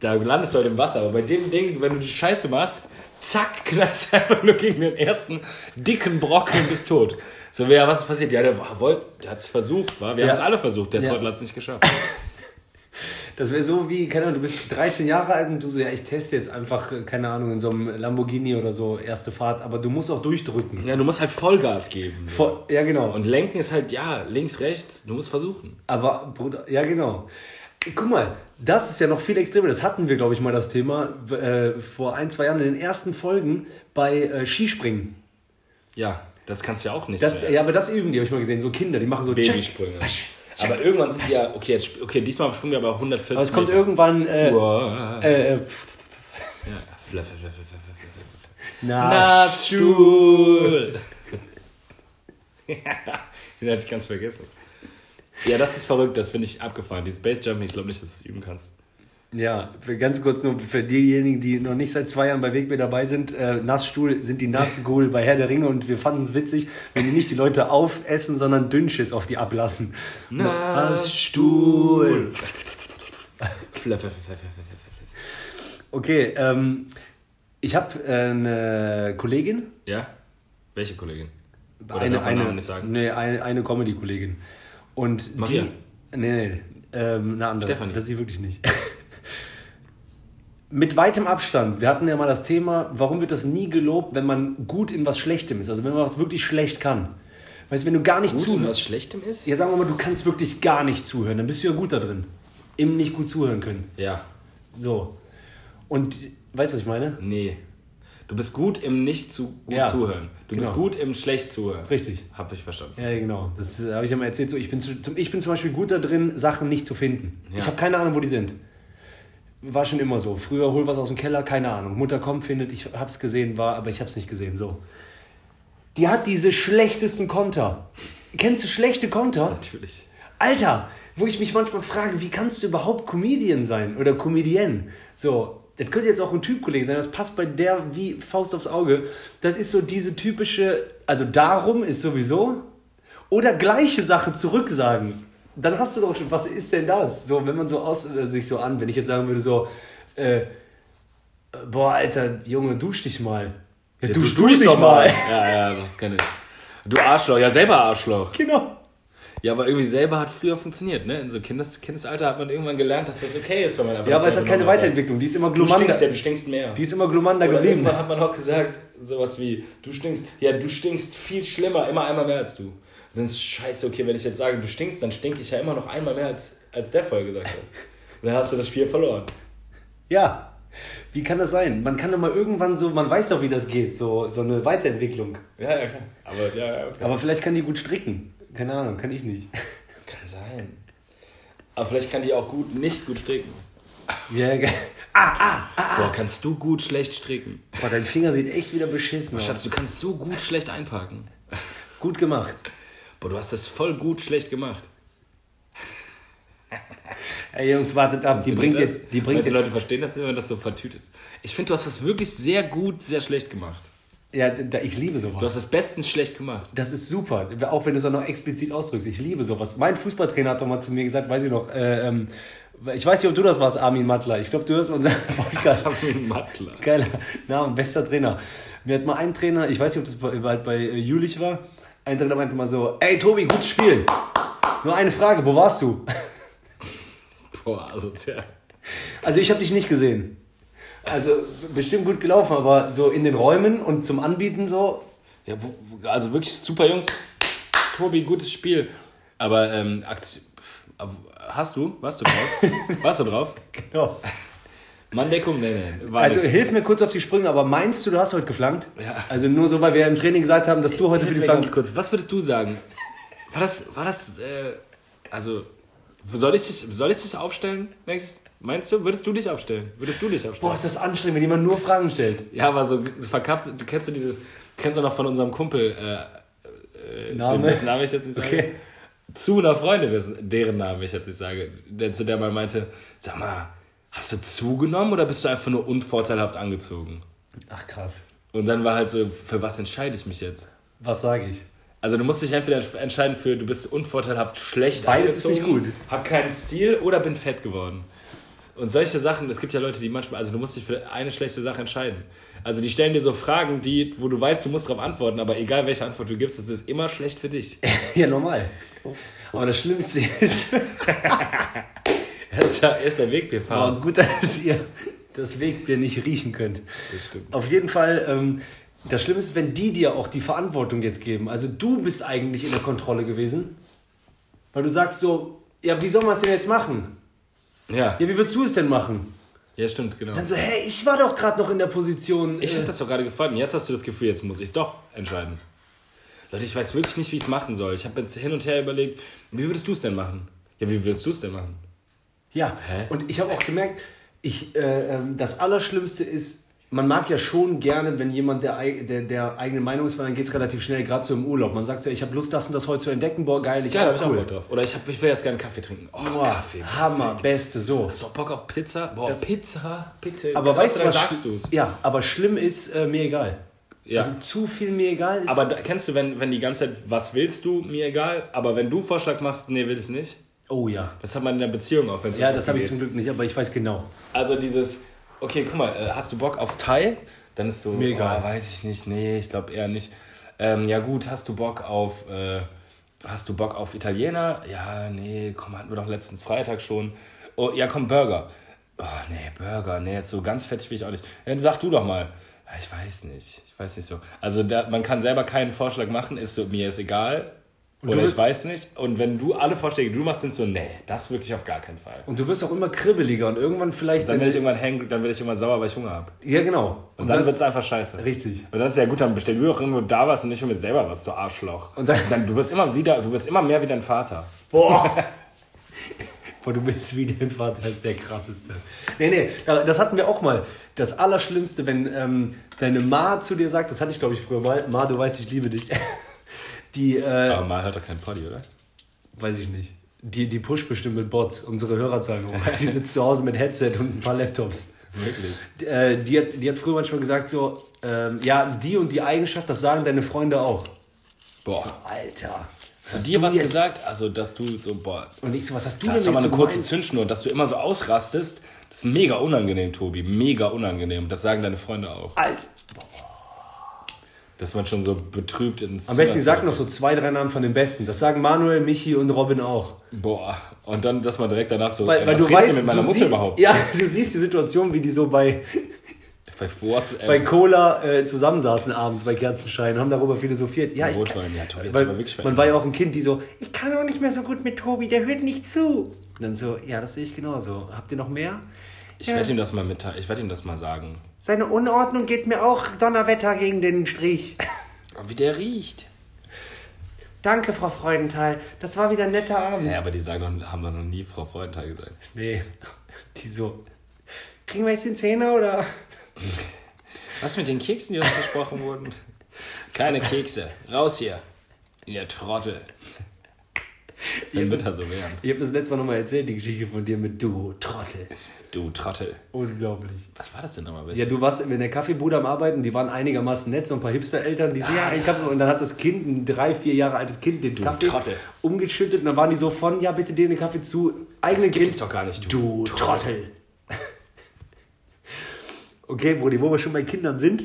da landest du halt im Wasser. Aber bei dem Ding, wenn du die Scheiße machst, zack, knallst du einfach nur gegen den ersten dicken Brocken und bist tot. So, wer, was ist passiert? Ja, der, der hat es versucht, war. Wir Ja. haben es alle versucht, der Ja. Trottel hat es nicht geschafft. Das wäre so wie, keine Ahnung, du bist 13 Jahre alt und du so, ja, ich teste jetzt einfach, äh, keine Ahnung, in so einem Lamborghini oder so, erste Fahrt, aber du musst auch durchdrücken. Ja, du musst halt Vollgas geben. Vor, ja, genau. Und lenken ist halt, ja, links, rechts, du musst versuchen. Aber, Bruder, ja, genau. Guck mal, das ist ja noch viel extremer. Das hatten wir, glaube ich, mal das Thema äh, vor ein, zwei Jahren in den ersten Folgen bei äh, Skispringen. Ja, das kannst du ja auch nicht. Das, ja, aber das üben die, habe ich mal gesehen. So Kinder, die machen so Babysprünge. Aber irgendwann sind die ja, okay, jetzt, okay, diesmal springen wir aber 140 Aber es kommt Meter. irgendwann. Äh, Wow. äh, äh, Ja, fluff, fluff, fluff, fluff, fluff, fluff. na, Nassstuhl. Den hatte ich ganz vergessen. Ja, das ist verrückt, das finde ich abgefahren. Die Space Jumping, ich glaube nicht, dass du es üben kannst. Ja, für ganz kurz nur für diejenigen, die noch nicht seit zwei Jahren bei Wegbier dabei sind. Äh, Nassstuhl sind die Nassgul bei Herr der Ringe und wir fanden es witzig, wenn die nicht die Leute aufessen, sondern Dünnschiss auf die ablassen. Nassstuhl. Okay, ähm, ich habe eine Kollegin, Ja? Welche Kollegin? Oder eine, darf man eine, nicht sagen? Nee, eine, eine Comedy-Kollegin. Und Maria? die. Nee, nee, ähm, eine andere. Stefanie. Das ist sie wirklich nicht. Mit weitem Abstand. Wir hatten ja mal das Thema, warum wird das nie gelobt, wenn man gut in was Schlechtem ist? Also wenn man was wirklich schlecht kann. Weißt du, wenn du gar nicht Gut zuhörst. was Schlechtem ist? Ja, sagen wir mal, du kannst wirklich gar nicht zuhören, dann bist du ja gut da drin. Im nicht gut zuhören können. Ja. So. Und weißt du, was ich meine? Nee. Du bist gut im nicht zu gut Ja, zuhören. Du bist genau. gut im schlecht zuhören. Richtig. Hab ich verstanden. Ja, genau. Das äh, habe ich ja mal erzählt. So, ich, bin zu, zum- ich bin zum Beispiel gut da drin, Sachen nicht zu finden. Ja. Ich habe keine Ahnung, wo die sind. War schon immer so. Früher hol was aus dem Keller, keine Ahnung. Mutter kommt, findet, ich hab's gesehen, war, aber ich hab's nicht gesehen. So. Die hat diese schlechtesten Konter. Kennst du schlechte Konter? Natürlich. Alter, wo ich mich manchmal frage, wie kannst du überhaupt Comedian sein oder Comedienne? So, das könnte jetzt auch ein Typkollege sein, das passt bei der wie Faust aufs Auge. Das ist so diese typische, also darum ist sowieso, oder gleiche Sache zurücksagen. Dann hast du doch schon, was ist denn das? So, wenn man so aus, äh, sich so an, wenn ich jetzt sagen würde, so, äh, äh, boah, Alter, Junge, dusch dich mal. Ja, Ja, dusch du dich doch mal. Ja, ja, das kann ich. Du Arschloch, ja selber Arschloch. Genau. Ja, aber irgendwie selber hat früher funktioniert, ne? In so Kindes Kindesalter hat man irgendwann gelernt, dass das okay ist, wenn man einfach Ja, aber es hat keine Weiterentwicklung, die ist immer bleibt. Du stinkst ja, du stinkst mehr. Die ist immer Glumanda Oder geblieben. irgendwann hat man auch gesagt, sowas wie, du stinkst, ja, du stinkst viel schlimmer, immer einmal mehr als du. Und dann ist es scheiße, okay, wenn ich jetzt sage, du stinkst, dann stink ich ja immer noch einmal mehr, als, als der vorher gesagt hat. Und dann hast du das Spiel verloren. Ja, wie kann das sein? Man kann doch mal irgendwann so, man weiß doch, wie das geht, so, so eine Weiterentwicklung. Ja, ja, klar. Aber ja, ja, okay. Aber vielleicht kann die gut stricken. Keine Ahnung, kann ich nicht. Kann sein. Aber vielleicht kann die auch gut nicht gut stricken. Ja, ge- Boah, kannst du gut schlecht stricken? Boah, dein Finger sieht echt wieder beschissen aus. Schatz, du kannst so gut schlecht einpacken. Gut gemacht. Boah, du hast das voll gut schlecht gemacht. Ey Jungs, wartet ab, die bringt jetzt, die bringt jetzt, Leute verstehen das nicht, wenn das so vertütet. Ich finde, du hast das wirklich sehr gut, sehr schlecht gemacht. ja, da, ich liebe Du hast sowas. es bestens schlecht gemacht. Das ist super, auch wenn du es auch noch explizit ausdrückst. Ich liebe sowas. Mein Fußballtrainer hat doch mal zu mir gesagt, weiß ich noch, äh, ähm, ich weiß nicht, ob du das warst, Armin Mattler. Ich glaube, du hörst unseren Podcast. Armin Mattler. Geiler Name, bester Trainer. Wir hatten mal einen Trainer, ich weiß nicht, ob das bei, bei, bei Jülich war. Ein Trainer meinte mal so: Ey, Tobi, gutes Spiel. Nur eine Frage, wo warst du? Boah, asozial. Also, ich habe dich nicht gesehen. Also, bestimmt gut gelaufen, aber so in den Räumen und zum Anbieten so. Ja, also wirklich super Jungs. Tobi, gutes Spiel. Aber ähm, hast du? Warst du drauf? Warst du drauf? Genau. Manndeckung? Nee, nee. War Also, hilf mir kurz auf die Sprünge, aber meinst du, du hast heute geflankt? Ja. Also, nur so, weil wir im Training gesagt haben, dass du heute für die ganz Flanken. kurz. Was würdest du sagen? War das, war das, äh, also, soll ich dich, soll ich dich aufstellen? nächstes? Meinst du, würdest du dich aufstellen? Würdest du dich aufstellen? Boah, ist das anstrengend, wenn jemand nur Fragen stellt. Ja, aber so verkapselt, du kennst du dieses, kennst du noch von unserem Kumpel, äh, äh, Name? dessen Namen ich jetzt nicht sage? Okay. Zu einer Freundin, dessen, deren Namen ich jetzt nicht sage, der zu der mal meinte, sag mal, hast du zugenommen oder bist du einfach nur unvorteilhaft angezogen? Ach, krass. Und dann war halt so, für was entscheide ich mich jetzt? Was sage ich? Also du musst dich entweder entscheiden für, du bist unvorteilhaft schlecht Beides ist angezogen, nicht gut. hab keinen Stil oder bin fett geworden. Und solche Sachen, es gibt ja Leute, die manchmal, also du musst dich für eine schlechte Sache entscheiden. Also die stellen dir so Fragen, die, wo du weißt, du musst darauf antworten, aber egal welche Antwort du gibst, das ist immer schlecht für dich. ja, normal. Aber das Schlimmste ist, Er ist der, er ist der Wegbierfahrer. aber gut, dass ihr das Wegbier nicht riechen könnt. Das stimmt. Auf jeden Fall, ähm, das Schlimme ist, wenn die dir auch die Verantwortung jetzt geben. Also du bist eigentlich in der Kontrolle gewesen, weil du sagst so, ja, wie soll man es denn jetzt machen? Ja. Ja, wie würdest du es denn machen? ja, stimmt, genau. Dann so, hey, ich war doch gerade noch in der Position. Ich äh, habe das doch gerade gefunden. Jetzt hast du das Gefühl, jetzt muss ich es doch entscheiden. Leute, ich weiß wirklich nicht, wie ich es machen soll. Ich habe jetzt hin und her überlegt, wie würdest du es denn machen? Ja, wie würdest du es denn machen? Ja, Hä? und ich habe auch gemerkt, ich, äh, ähm, das Allerschlimmste ist, man mag ja schon gerne, wenn jemand der, der, der eigenen Meinung ist, weil dann geht es relativ schnell, gerade so im Urlaub. Man sagt so, ich habe Lust, das und das heute zu entdecken, boah, geil, ich Ja, habe auch Bock drauf. Oder ich, hab, ich will jetzt gerne Kaffee trinken. Oh, Boah, Kaffee. Hammer, perfekt. beste, so. Hast du auch Bock auf Pizza? Boah, Pizza, bitte. Aber weißt du, was sagst du es? Ja, aber schlimm ist äh, mir egal. Ja. Also zu viel mir egal ist. aber da, kennst du, wenn, wenn die ganze Zeit, was willst du, mir egal, aber wenn du Vorschlag machst, nee, will ich nicht. Oh ja. Das hat man in der Beziehung auch, wenn es Ja, das habe ich zum Glück nicht, aber ich weiß genau. Also dieses, okay, guck mal, äh, hast du Bock auf Thai? Dann ist so, Mir egal. Oh, weiß ich nicht, nee, ich glaube eher nicht. Ähm, ja gut, hast du Bock auf, äh, hast du Bock auf Italiener? Ja, nee, komm, hatten wir doch letztens Freitag schon. Oh, ja, komm, Burger. Oh, nee, Burger, nee, jetzt so ganz fettig will ich auch nicht. Ja, sag du doch mal. Ja, ich weiß nicht, ich weiß nicht so. Also da, man kann selber keinen Vorschlag machen, ist so, mir ist egal. Du Oder ich weiß nicht. Und wenn du alle Vorschläge, die du machst, sind so, nee, das wirklich auf gar keinen Fall. Und du wirst auch immer kribbeliger und irgendwann vielleicht. Dann werde ich irgendwann hang, dann werde ich irgendwann sauer, weil ich Hunger habe. ja, genau. Und dann wird es einfach scheiße. Richtig. Und dann ist ja gut, dann bestell du doch irgendwo da was und nicht mit selber was, du Arschloch. Und dann- du wirst immer wieder, du wirst immer mehr wie dein Vater. Boah! Boah, du bist wie dein Vater, das ist der krasseste. Nee, nee, das hatten wir auch mal. Das Allerschlimmste, wenn ähm, deine Ma zu dir sagt, das hatte ich glaube ich früher mal, Ma, du weißt, ich liebe dich. Die, äh, Aber mal hört doch kein Poddy, oder? weiß ich nicht. Die, die pusht bestimmt mit Bots unsere Hörerzahlen hoch. Die sitzt zu Hause mit Headset und ein paar Laptops. Wirklich. Die, äh, die, hat, die hat früher manchmal gesagt so, ähm, ja, die und die Eigenschaft, das sagen deine Freunde auch. Boah. Alter. Zu dir was jetzt- gesagt? Also, dass du so, boah, Und ich so, was hast du ist denn doch mal jetzt eine so kurze gemeint? Zündschnur, dass du immer so ausrastest. Das ist mega unangenehm, Tobi. Mega unangenehm. Das sagen deine Freunde auch. Alter. Dass man schon so betrübt ins Am besten, Zimmer sag noch so zwei, drei Namen von den Besten. Das sagen Manuel, Michi und Robin auch. Boah. Und dann, dass man direkt danach so, Weil, ey, weil was du weißt, mit meiner du Mutter sie- überhaupt? Ja, du siehst die Situation, wie die so bei, Bei WhatsApp. bei Cola äh, zusammensaßen abends bei Kerzenschein, haben darüber philosophiert. Ja, ich, Rotwein. Ja, Tobi, weil, man war ja auch ein Kind, die so, ich kann auch nicht mehr so gut mit Tobi, der hört nicht zu. Und dann so, ja, das sehe ich genauso. Habt ihr noch mehr? Ich werde ihm das mal mitteilen. Ich werde ihm das mal sagen. Seine Unordnung geht mir auch Donnerwetter gegen den Strich. Oh, wie der riecht. Danke, Frau Freudenthal. Das war wieder ein netter Abend. Ja, aber die sagen haben doch noch nie Frau Freudenthal gesagt. Nee, die so, kriegen wir jetzt den Zehner oder? Was mit den Keksen, die uns versprochen wurden? Keine Kekse. Raus hier. Ihr Trottel. Wenn Winter so wären. Ich habe das letzte Mal nochmal erzählt, die Geschichte von dir mit du Trottel. Du Trottel. Unglaublich. Was war das denn nochmal? Ja, du warst in der Kaffeebude am Arbeiten, die waren einigermaßen nett, so ein paar Hipster-Eltern, die so, ja, ein Kaffee, und dann hat das Kind, ein drei, vier Jahre altes Kind, den Kaffee Trottel. umgeschüttet und dann waren die so von, ja, bitte dir den Kaffee zu, eigenen gibt Kind. es doch gar nicht, Du, du Trottel. okay, Brudi, wo wir schon bei Kindern sind,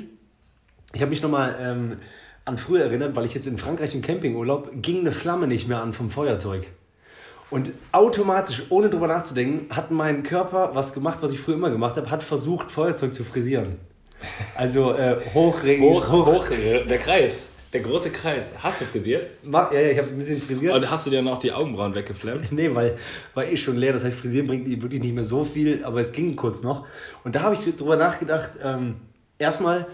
ich habe mich nochmal ähm, an früher erinnert, weil ich jetzt in Frankreich im Campingurlaub, ging eine Flamme nicht mehr an vom Feuerzeug. Und automatisch, ohne drüber nachzudenken, hat mein Körper was gemacht, was ich früher immer gemacht habe, hat versucht, Feuerzeug zu frisieren. Also äh, hochregen. Hoch, hoch, der Kreis. Der große Kreis. Hast du frisiert? Ja, ja, ich habe ein bisschen frisiert. Und hast du dir noch die Augenbrauen weggeflammt? Nee, weil war eh schon leer. Das heißt, frisieren bringt wirklich nicht mehr so viel, aber es ging kurz noch. Und da habe ich drüber nachgedacht, ähm, erstmal,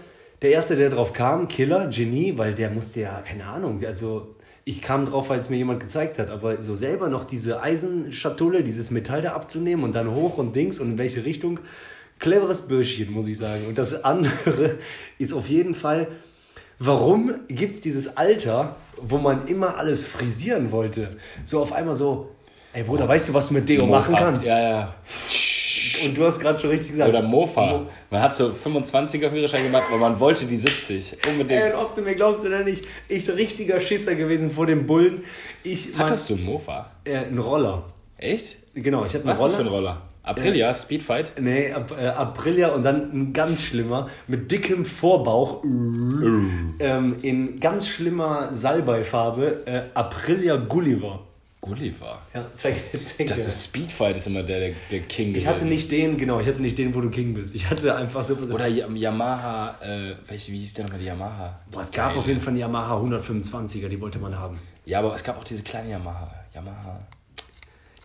der Erste, der drauf kam, Killer, Genie, weil der musste ja, keine Ahnung, also ich kam drauf, weil es mir jemand gezeigt hat, aber so selber noch diese Eisenschatulle, dieses Metall da abzunehmen und dann hoch und Dings und in welche Richtung, cleveres Bürschchen, muss ich sagen. Und das andere ist auf jeden Fall, warum gibt es dieses Alter, wo man immer alles frisieren wollte, so auf einmal so, ey Bruder, weißt du, was du mit Deo machen kannst? Ja, ja. Und du hast gerade schon richtig gesagt. Oder Mofa. Man hat so 25er Führerschein gemacht, aber man wollte die 70. Ey, Unbedingt. und ob du mir glaubst oder nicht, ich richtiger Schisser gewesen vor dem Bullen. Ich Hattest du einen Mofa? äh, einen Roller. Echt? Genau, ich hatte einen Was Roller. für ein Roller? Aprilia, Speedfight? Nee, Ap äh, Aprilia und dann ein ganz schlimmer, mit dickem Vorbauch, ähm, in ganz schlimmer Salbeifarbe, äh, Aprilia Gulliver. Gulliver. Ja, zeig, zeig dachte, dir. Speedfight ist immer der, der, der King Ich hatte nicht den, genau, ich hatte nicht den, wo du King bist. Ich hatte einfach so. Oder Ya- Yamaha, äh, welche, wie hieß der nochmal, die Yamaha? Boah, es gab auf jeden Fall eine Yamaha 125er, die wollte man haben. Ja, aber es gab auch diese kleine Yamaha. Yamaha.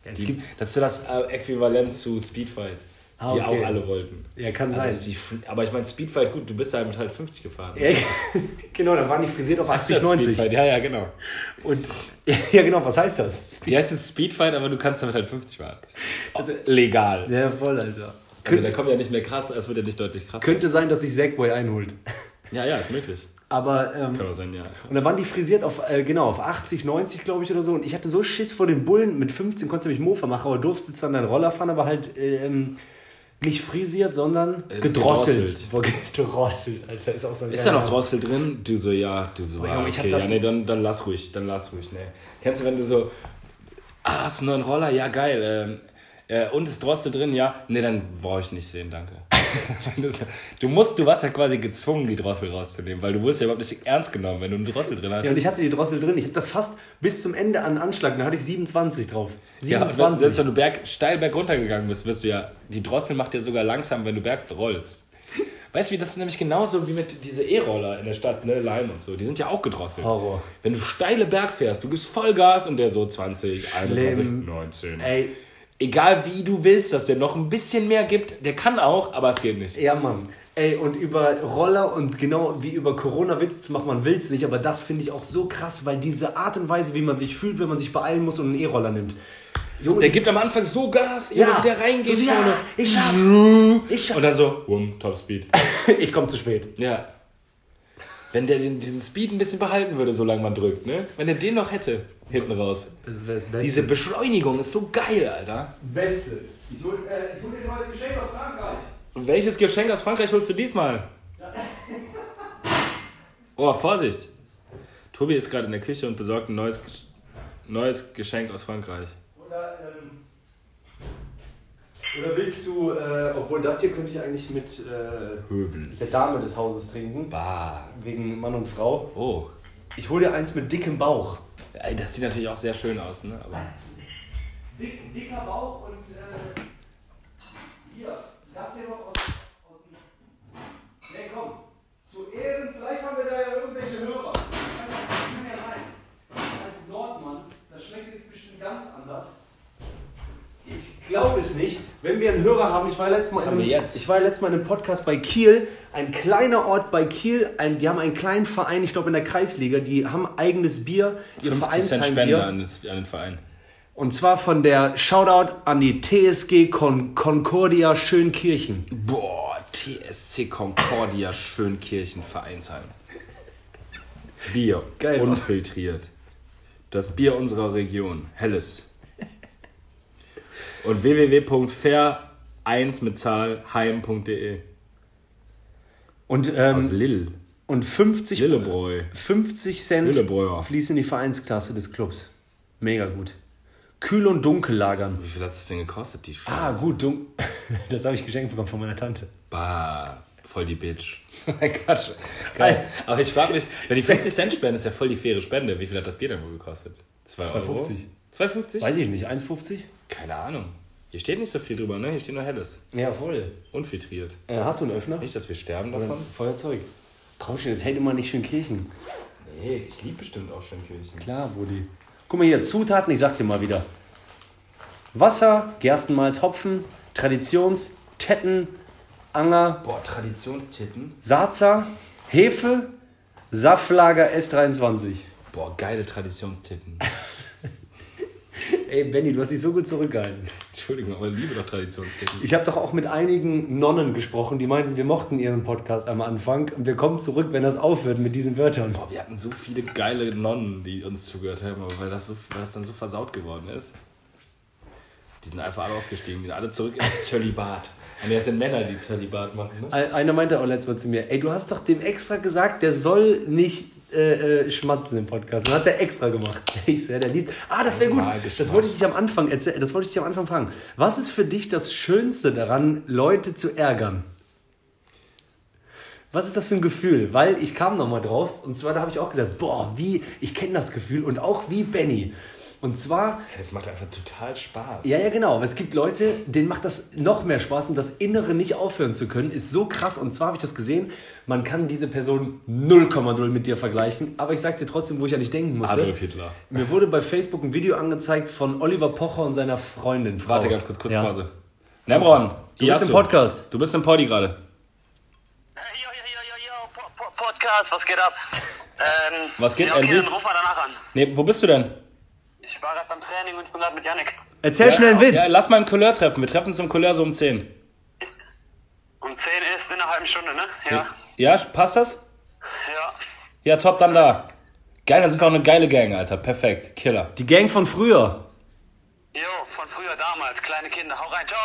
Ja, es Die, gibt, das ist so das äh, Äquivalent zu Speedfight. Ah, die okay. auch alle wollten. ja, kann Also sein. die, aber ich meine, Speedfight, gut, du bist halt mit halt 50 gefahren. ja, genau, da waren die frisiert auf Was heißt 80, das 90. Speedfight? Ja, ja, genau. Und, ja, genau, was heißt das? Die heißt es Speedfight, aber du kannst damit halt 50 fahren. Also- legal. Ja, voll, Alter. Also der kommt ja nicht mehr krass, es wird ja nicht deutlich krasser. könnte sein, dass sich Segway einholt. Ja, ja, ist möglich. Aber, ähm, Kann auch sein, ja. und dann waren die frisiert auf, äh, genau, auf 80, 90, glaube ich, oder so. Und ich hatte so Schiss vor den Bullen. Mit 15 konntest du mich Mofa machen, aber durftest dann deinen Roller fahren, aber halt ähm, nicht frisiert, sondern Äh, gedrosselt. gedrosselt. Gedrosselt, Alter. Ist auch so Ist da noch Drossel drin? Du so, ja, du so, Aber ah, Junge, ich hab okay, ja, nee, dann, dann lass ruhig, dann lass ruhig, ne. Kennst du, wenn du so, ah, hast du einen neuen Roller? Ja, geil, ähm, äh, und ist Drossel drin? Ja, nee, dann brauche ich nicht sehen, danke. Du musst, du warst ja quasi gezwungen, die Drossel rauszunehmen, weil du wurdest ja überhaupt nicht ernst genommen, wenn du eine Drossel drin hattest. Ja, und ich hatte die Drossel drin. Ich habe das fast bis zum Ende an Anschlag. Dann hatte ich 27 drauf. Ja, und wenn, 27. selbst wenn du berg, steil berg runtergegangen bist, wirst du ja, die Drossel macht ja sogar langsam, wenn du berg rollst. Weißt du, wie das ist nämlich genauso wie mit diese E-Roller in der Stadt, ne, Leim und so, die sind ja auch gedrosselt. Horror. Wenn du steile Berg fährst, du gibst Vollgas und der so 20, 21, Schlimm. 19. Ey, Egal wie du willst, dass der noch ein bisschen mehr gibt, der kann auch, aber es geht nicht. ja, Mann. Ey, und über Roller und genau wie über Corona Witz zu machen, man will es nicht, aber das finde ich auch so krass, weil diese Art und Weise, wie man sich fühlt, wenn man sich beeilen muss und einen E-Roller nimmt. Junge, Der gibt am Anfang so Gas, Ja. der reingeht Ja, vorne. ich schaff's. Ich schaff- Und dann so, wum, Top Speed. ich komme zu spät. Ja. Wenn der den- diesen Speed ein bisschen behalten würde, solange man drückt, ne? Wenn er den noch hätte, hinten raus. Das Beste. Diese Beschleunigung ist so geil, Alter. Beste. Ich hol, äh, ich hol dir ein neues Geschenk aus Frankreich. Und welches Geschenk aus Frankreich holst du diesmal? Oh, Vorsicht! Tobi ist gerade in der Küche und besorgt ein neues, neues Geschenk aus Frankreich. Oder, willst du, äh, obwohl das hier könnte ich eigentlich mit äh, der Dame des Hauses trinken, Bah. wegen Mann und Frau. Oh. Ich hol dir eins mit dickem Bauch. Ey, das sieht natürlich auch sehr schön aus, ne? Aber Dick, dicker Bauch und äh, hier, das hier noch aus, aus dem. Ne, komm. Zu Ehren, vielleicht haben wir da ja irgendwelche Hörer. Das kann, ja- das kann ja sein. Als Nordmann, das schmeckt jetzt bestimmt ganz anders. Ich glaube es nicht. Wenn wir einen Hörer haben, ich war letztes Mal, einem, wir jetzt? ich war letztes Mal in einem Podcast bei Kiel, ein kleiner Ort bei Kiel, ein, die haben einen kleinen Verein, ich glaube in der Kreisliga, die haben eigenes Bier, ihr 50 Cent Vereinsheimbier. Spende an, das, an den Verein. Und zwar von der Shoutout an die TSG Con Concordia Schönkirchen. Boah, TSC Concordia Schönkirchen Vereinsheim. Bier. Geil, Unfiltriert. Das Bier unserer Region. Helles. Und www.fair1 mit Zahl heim.de. Und, Aus ähm, Lill. und 50, Lillebräu. 50 Cent fließen in die Vereinsklasse des Clubs. Mega gut. Kühl und dunkel lagern. Wie viel hat es denn gekostet, die Scheiße? Ah, gut, dunkel. Das habe ich geschenkt bekommen von meiner Tante. Bah, voll die Bitch. Quatsch. Geil. Aber ich frage mich, wenn die 50 Cent spenden, ist ja voll die faire Spende. Wie viel hat das Bier denn wohl gekostet? 2 Euro? 2,50. 2,50? Weiß ich nicht, 1,50? Keine Ahnung. Hier steht nicht so viel drüber, ne? Hier steht nur Helles. Ja, voll. Unfiltriert. Äh, hast du einen Öffner? Nicht, dass wir sterben Oder davon. Feuerzeug? Komm schon, jetzt hält immer nicht schön Kirchen. Nee, ich liebe bestimmt auch Schönkirchen. Klar, Brudi. Guck mal hier, Zutaten, ich sag dir mal wieder. Wasser, Gerstenmalz, Hopfen, Traditions, Tetten, Anger, Boah, Traditionstitten. Sarzer, Hefe, Saftlager S23. Boah, geile Traditionstitten. Ey, Benny, du hast dich so gut zurückgehalten. Entschuldigung, aber ich liebe doch Traditionstitten. Ich habe doch auch mit einigen Nonnen gesprochen, die meinten, wir mochten ihren Podcast am Anfang und wir kommen zurück, wenn das aufhört mit diesen Wörtern. Boah, wir hatten so viele geile Nonnen, die uns zugehört haben, aber weil das, so, weil das dann so versaut geworden ist. Die sind einfach alle ausgestiegen, die sind alle zurück ins Zölibat. Und das sind Männer, die Zölibat machen, ne? Ein- Einer meinte auch letztes Mal zu mir, ey, du hast doch dem extra gesagt, der soll nicht äh, äh, schmatzen im Podcast. Das hat er extra gemacht. Ich sehr, der liebt. Ah, das wäre gut. Das wollte ich dich am Anfang erzählen. Das wollte ich dich am Anfang fragen. Was ist für dich das Schönste daran, Leute zu ärgern? Was ist das für ein Gefühl? Weil ich kam nochmal drauf und zwar da habe ich auch gesagt, boah, wie, ich kenne das Gefühl und auch wie Benny. Und zwar Ja, das macht einfach total Spaß. ja, ja, genau. Aber es gibt Leute, denen macht das noch mehr Spaß und das Innere nicht aufhören zu können, ist so krass. Und zwar habe ich das gesehen, man kann diese Person 0,0 mit dir vergleichen. Aber ich sag dir trotzdem, wo ich an dich denken musste. Adolf Hitler. Mir wurde bei Facebook ein Video angezeigt von Oliver Pocher und seiner Freundin. Frau. Warte ganz kurz, kurz Ja. Pause. Nemron, Du bist im Podcast. Du bist im Poddy gerade. Yo, yo, yo, yo, yo, po po Podcast, was geht ab? Ähm, Was geht, ja, okay, dann ruf mal danach an. Nee, wo bist du denn? Ich war gerade beim Training und ich bin gerade mit Yannick. Erzähl schnell einen Witz. Ja, lass mal im Couleur treffen. Wir treffen uns im Couleur so um 10. Um 10 ist in einer halben Stunde, ne? Ja. Ja, passt das? Ja. Ja, top, dann da. Geil, dann sind wir auch eine geile Gang, Alter. Perfekt. Killer. Die Gang von früher. Jo, von früher damals, kleine Kinder. Hau rein, ciao.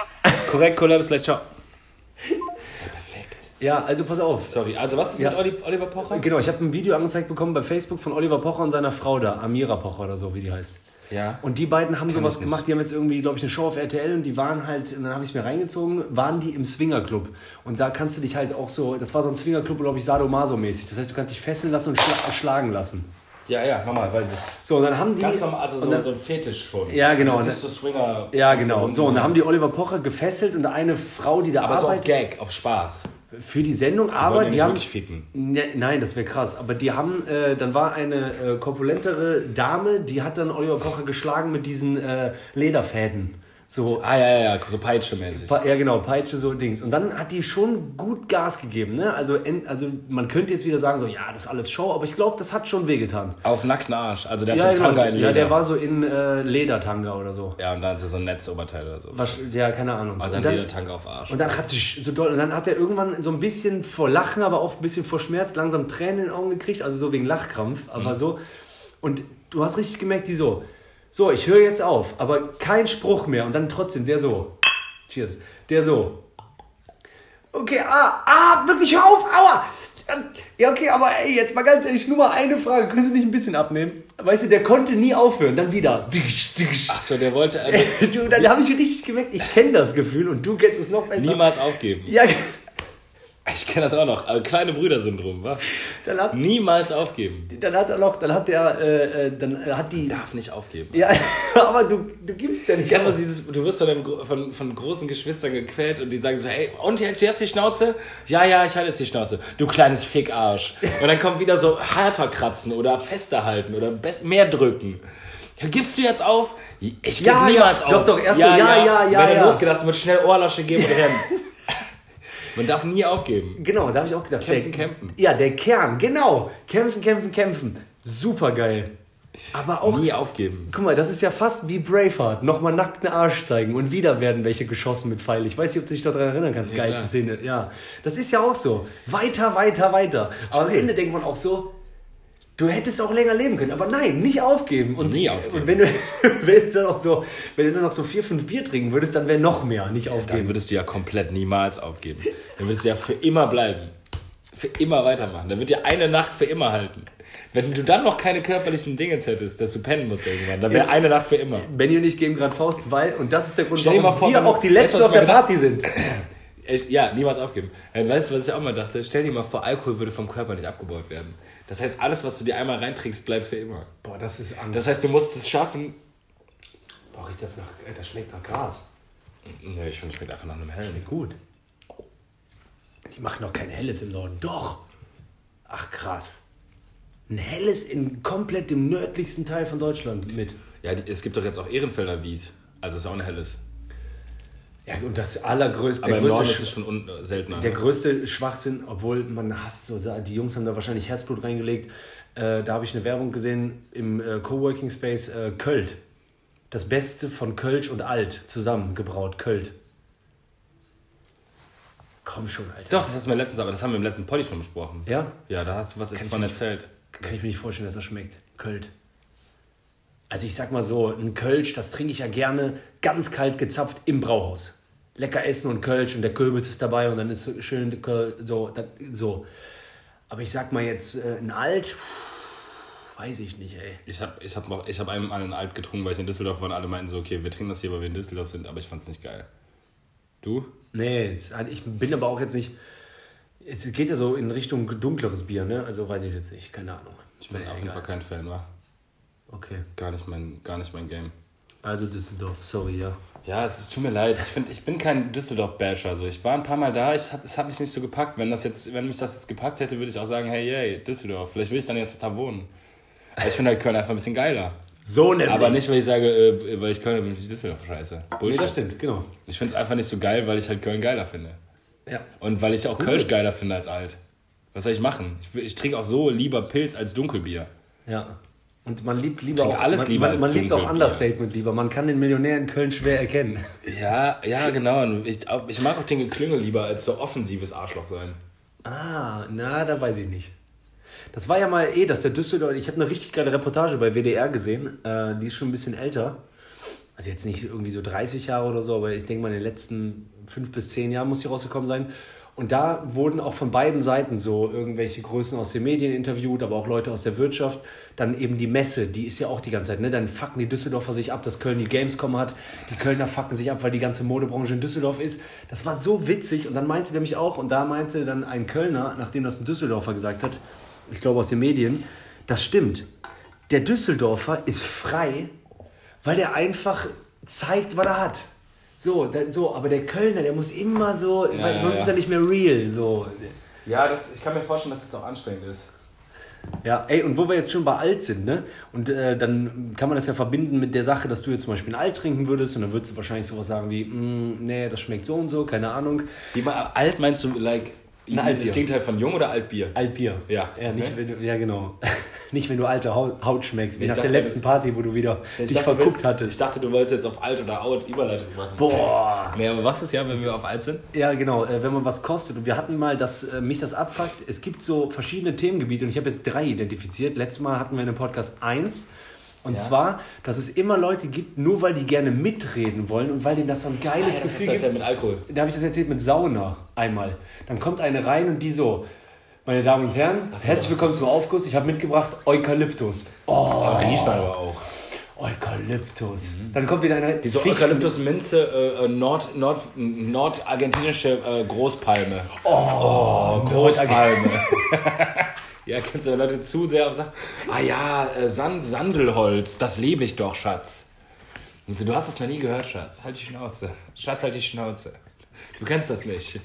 Korrekt, Couleur, bis gleich, ciao. Ja, also pass auf. Sorry, also was ist Ja. mit Oli Oliver Pocher? Genau, ich habe ein Video angezeigt bekommen bei Facebook von Oliver Pocher und seiner Frau da, Amira Pocher oder so, wie die heißt. Ja. Und die beiden haben sowas das gemacht, die haben jetzt irgendwie, glaube ich, eine Show auf RTL und die waren halt, und dann habe ich es mir reingezogen, waren die im Swingerclub. Und da kannst du dich halt auch so, das war so ein Swingerclub, glaube ich, Sadomaso-mäßig. Das heißt, du kannst dich fesseln lassen und schla schlagen lassen. Ja, ja, nochmal, weiß ich. So, und dann haben die. Ganz normal, also so, dann, so ein Fetisch schon. Ja, genau. Das ist so Swinger. ja, genau. So, und dann haben die Oliver Pocher gefesselt und eine Frau, die da Aber so auf arbeitet, Gag, auf Spaß. Für die Sendung, wollen aber ja die haben. ficken. Ne, nein, das wäre krass. Aber die haben, äh, dann war eine äh, korpulentere Dame, die hat dann Oliver Pocher geschlagen mit diesen äh, Lederfäden. So, Ah, ja, ja, ja, so Peitsche-mäßig. Ja, genau, Peitsche, so Dings. Und dann hat die schon gut Gas gegeben. Ne? Also, also man könnte jetzt wieder sagen, so, ja, das ist alles Show, aber ich glaube, das hat schon wehgetan. Auf nackten Arsch. Also der hat Ja, so genau. Tanga in Leder. ja, der war so in äh, Ledertanga oder so. Ja, und dann ist er so ein Netzoberteil oder so. Was, ja, keine Ahnung. Und dann, Ledertanga auf Arsch. und dann hat sich so doll, und dann hat er irgendwann so ein bisschen vor Lachen, aber auch ein bisschen vor Schmerz langsam Tränen in den Augen gekriegt, also so wegen Lachkrampf, aber Mhm. so. Und du hast richtig gemerkt, die so, so, ich höre jetzt auf, aber kein Spruch mehr und dann trotzdem der so, cheers, der so, okay, ah, ah, wirklich hör auf, aua. Ähm, Ja, okay, aber ey, jetzt mal ganz ehrlich, nur mal eine Frage, können Sie nicht ein bisschen abnehmen? Weißt du, der konnte nie aufhören, dann wieder. Ach so, der wollte also Du, dann habe ich richtig gemerkt, ich kenne das Gefühl und du kennst es noch besser. niemals aufgeben. Ja, Ich kenne das auch noch. Also kleine Brüder-Syndrom, wa? dann hat, Niemals aufgeben. dann hat er noch, dann hat der, äh, äh, dann hat die. Darf nicht aufgeben. Ja, aber du, du gibst ja nicht Kennst auf. dieses, du wirst von, deinem, Gro- von, von großen Geschwistern gequält und die sagen so, hey, und hältst du jetzt die Schnauze? Ja, ja, ich halte jetzt die Schnauze. Du kleines Fickarsch. Und dann kommt wieder so härter kratzen oder fester halten oder mehr drücken. Ja, gibst du jetzt auf? Ich gebe Ja, ja, niemals auf. doch, doch, erst so, ja, ja, ja, Wenn er ja. losgelassen wird, schnell Ohrlasche geben und rennen. Man darf nie aufgeben. Genau, da habe ich auch gedacht. Kämpfen, der, kämpfen. Ja, der Kern, genau. Kämpfen, kämpfen, kämpfen. Super geil. Aber auch. Nie aufgeben. Guck mal, das ist ja fast wie Braveheart. Nochmal nackten Arsch zeigen und wieder werden welche geschossen mit Pfeil. Ich weiß nicht, ob du dich daran erinnern kannst. Ja, klar. Szene. Ja, das ist ja auch so. Weiter, weiter, weiter. Aber am Ende denkt man auch so, du hättest auch länger leben können. Aber nein, nicht aufgeben. Und, Nie aufgeben. Und wenn du, wenn du dann noch so, wenn du dann noch so vier, fünf Bier trinken würdest, dann wäre noch mehr nicht Dann aufgeben. würdest du ja komplett niemals aufgeben. Dann würdest du ja für immer bleiben. Für immer weitermachen. Dann wird dir eine Nacht für immer halten. Wenn du dann noch keine körperlichen Dinge hättest, dass du pennen musst irgendwann, dann wäre eine Nacht für immer. Benny und ich geben gerade Faust, weil, und das ist der Grund, warum vor, wir auch die weißt Letzte du, was auf der Party sind. Echt, ja, niemals aufgeben. Äh, Weißt du, was ich auch mal dachte? Stell dir mal vor, Alkohol würde vom Körper nicht abgebaut werden. Das heißt, alles, was du dir einmal reintrinkst, bleibt für immer. Boah, das ist Angst. Das heißt, du musst es schaffen. Boah, riecht das nach, äh, das schmeckt nach Gras. Nee, ich finde, es schmeckt einfach nach einem hellen. Schmeckt gut. Die machen doch kein helles im Norden. Doch. Ach krass. Ein helles in komplett dem nördlichsten Teil von Deutschland mit. Ja, es gibt doch jetzt auch Ehrenfelder Wies. Also ist auch ein helles. Ja, und das allergrößte, Aber der größte, ist es schon un seltener. der ne? größte Schwachsinn, obwohl man hasst so, die Jungs haben da wahrscheinlich Herzblut reingelegt. Äh, da habe ich eine Werbung gesehen im äh, Coworking Space äh, Költ. Das Beste von Kölsch und Alt zusammengebraut. Költ. Komm schon, Alter. Doch, das hast du mir letztens, aber das haben wir im letzten Poddy schon besprochen. Ja? Ja, da hast du was jetzt von erzählt. Kann ich mir nicht vorstellen, dass das schmeckt. Költ. Also ich sag mal so, ein Kölsch, das trinke ich ja gerne ganz kalt gezapft im Brauhaus. Lecker essen und Kölsch und der Kürbis ist dabei und dann ist schön so, so. Aber ich sag mal jetzt, äh, ein Alt, weiß ich nicht, ey. Ich habe ich hab, noch- ich hab einmal einen Alt getrunken, weil ich in Düsseldorf war und alle meinten so, okay, wir trinken das hier, weil wir in Düsseldorf sind, aber ich fand's nicht geil. Du? Nee, ich bin aber auch jetzt nicht. Es geht ja so in Richtung dunkleres Bier, ne? Also weiß ich jetzt nicht, keine Ahnung. Ich bin Nee, auf jeden. Fall kein Fan, war. Okay. Gar nicht mein, gar nicht mein Game. Also Düsseldorf, sorry, ja. Ja, es, es tut mir leid. Ich finde, ich bin kein Düsseldorf-Basher. Also ich war ein paar Mal da, ich, hat- es hat mich nicht so gepackt. Wenn, das jetzt, wenn mich das jetzt gepackt hätte, würde ich auch sagen, hey, yay, Düsseldorf. Vielleicht will ich dann jetzt da wohnen. Aber ich finde halt Köln einfach ein bisschen geiler. So nämlich. Aber nicht, weil ich sage, äh, weil ich Köln bin, ich Düsseldorf scheiße. Nee, Bullshit. das stimmt, genau. Ich finde es einfach nicht so geil, weil ich halt Köln geiler finde. Ja. Und weil ich auch Kölsch geiler finde als alt. Was soll ich machen? Ich, ich trinke auch so lieber Pilz als Dunkelbier. Ja. Und man liebt lieber auch, alles man, lieber man, man liebt auch. Understatement lieber. Man kann den Millionär in Köln schwer erkennen. Ja, ja, genau. Ich, ich mag auch den Geklüngel lieber als so offensives Arschloch sein. Ah, na, da weiß ich nicht. Das war ja mal eh, dass der Düsseldorf. Ich habe eine richtig geile Reportage bei WDR gesehen. Äh, die ist schon ein bisschen älter. Also jetzt nicht irgendwie so 30 Jahre oder so, aber ich denke mal in den letzten fünf bis zehn Jahren muss die rausgekommen sein. Und da wurden auch von beiden Seiten so irgendwelche Größen aus den Medien interviewt, aber auch Leute aus der Wirtschaft. Dann eben die Messe, die ist ja auch die ganze Zeit, ne? Dann fucken die Düsseldorfer sich ab, dass Köln die Gamescom hat. Die Kölner fucken sich ab, weil die ganze Modebranche in Düsseldorf ist. Das war so witzig. Und dann meinte der mich auch, und da meinte dann ein Kölner, nachdem das ein Düsseldorfer gesagt hat, ich glaube aus den Medien, das stimmt. Der Düsseldorfer ist frei, weil er einfach zeigt, was er hat. So, da, so, aber der Kölner, der muss immer so, weil ja, sonst ja. ist er nicht mehr real. So. Ja, das, ich kann mir vorstellen, dass es auch anstrengend ist. Ja, ey, und wo wir jetzt schon bei alt sind, ne? Und äh, dann kann man das ja verbinden mit der Sache, dass du jetzt zum Beispiel ein Alt trinken würdest und dann würdest du wahrscheinlich sowas sagen wie, "Mm, nee, das schmeckt so und so, keine Ahnung. Wie mal alt meinst du, like, Ein Altbier. das Gegenteil von jung oder Altbier? Altbier. Ja. Ja, nicht, Okay. wenn du, ja genau. nicht, wenn du alte Haut, schmeckst, wie Ich nach dachte, der letzten Party, wo du wieder Ich dich dachte, verguckt willst- hattest. Ich dachte, du wolltest jetzt auf alt oder out Überleitung machen. Boah. Nee, aber was ist ja, wenn wir auf alt sind? Ja, genau, äh, wenn man was kostet. Und wir hatten mal, dass äh, mich das abfuckt. Es gibt so verschiedene Themengebiete und ich habe jetzt drei identifiziert. Letztes Mal hatten wir in dem Podcast eins. Und Ja. zwar, dass es immer Leute gibt, nur weil die gerne mitreden wollen und weil denen das so ein geiles Ah, das Gefühl ist gibt. mit Alkohol. Da habe ich das erzählt mit Sauna einmal. Dann kommt eine rein und die so, meine Damen und Herren, so, herzlich willkommen zum Aufguss. Ich habe mitgebracht Eukalyptus. Oh, Oh, riecht man aber auch. Eukalyptus. Dann kommt wieder eine Mhm. Diese Fichten- Eukalyptus-Minze, äh, äh, Nord, Nord, nordargentinische äh, Großpalme. Oh, Großpalme. ja, kennst du Leute zu sehr auf sagen, ah ja, äh, Sand, Sandelholz, das liebe ich doch, Schatz. Und so, du hast es noch nie gehört, Schatz. Halt die Schnauze. Schatz, halt die Schnauze. Du kennst das nicht.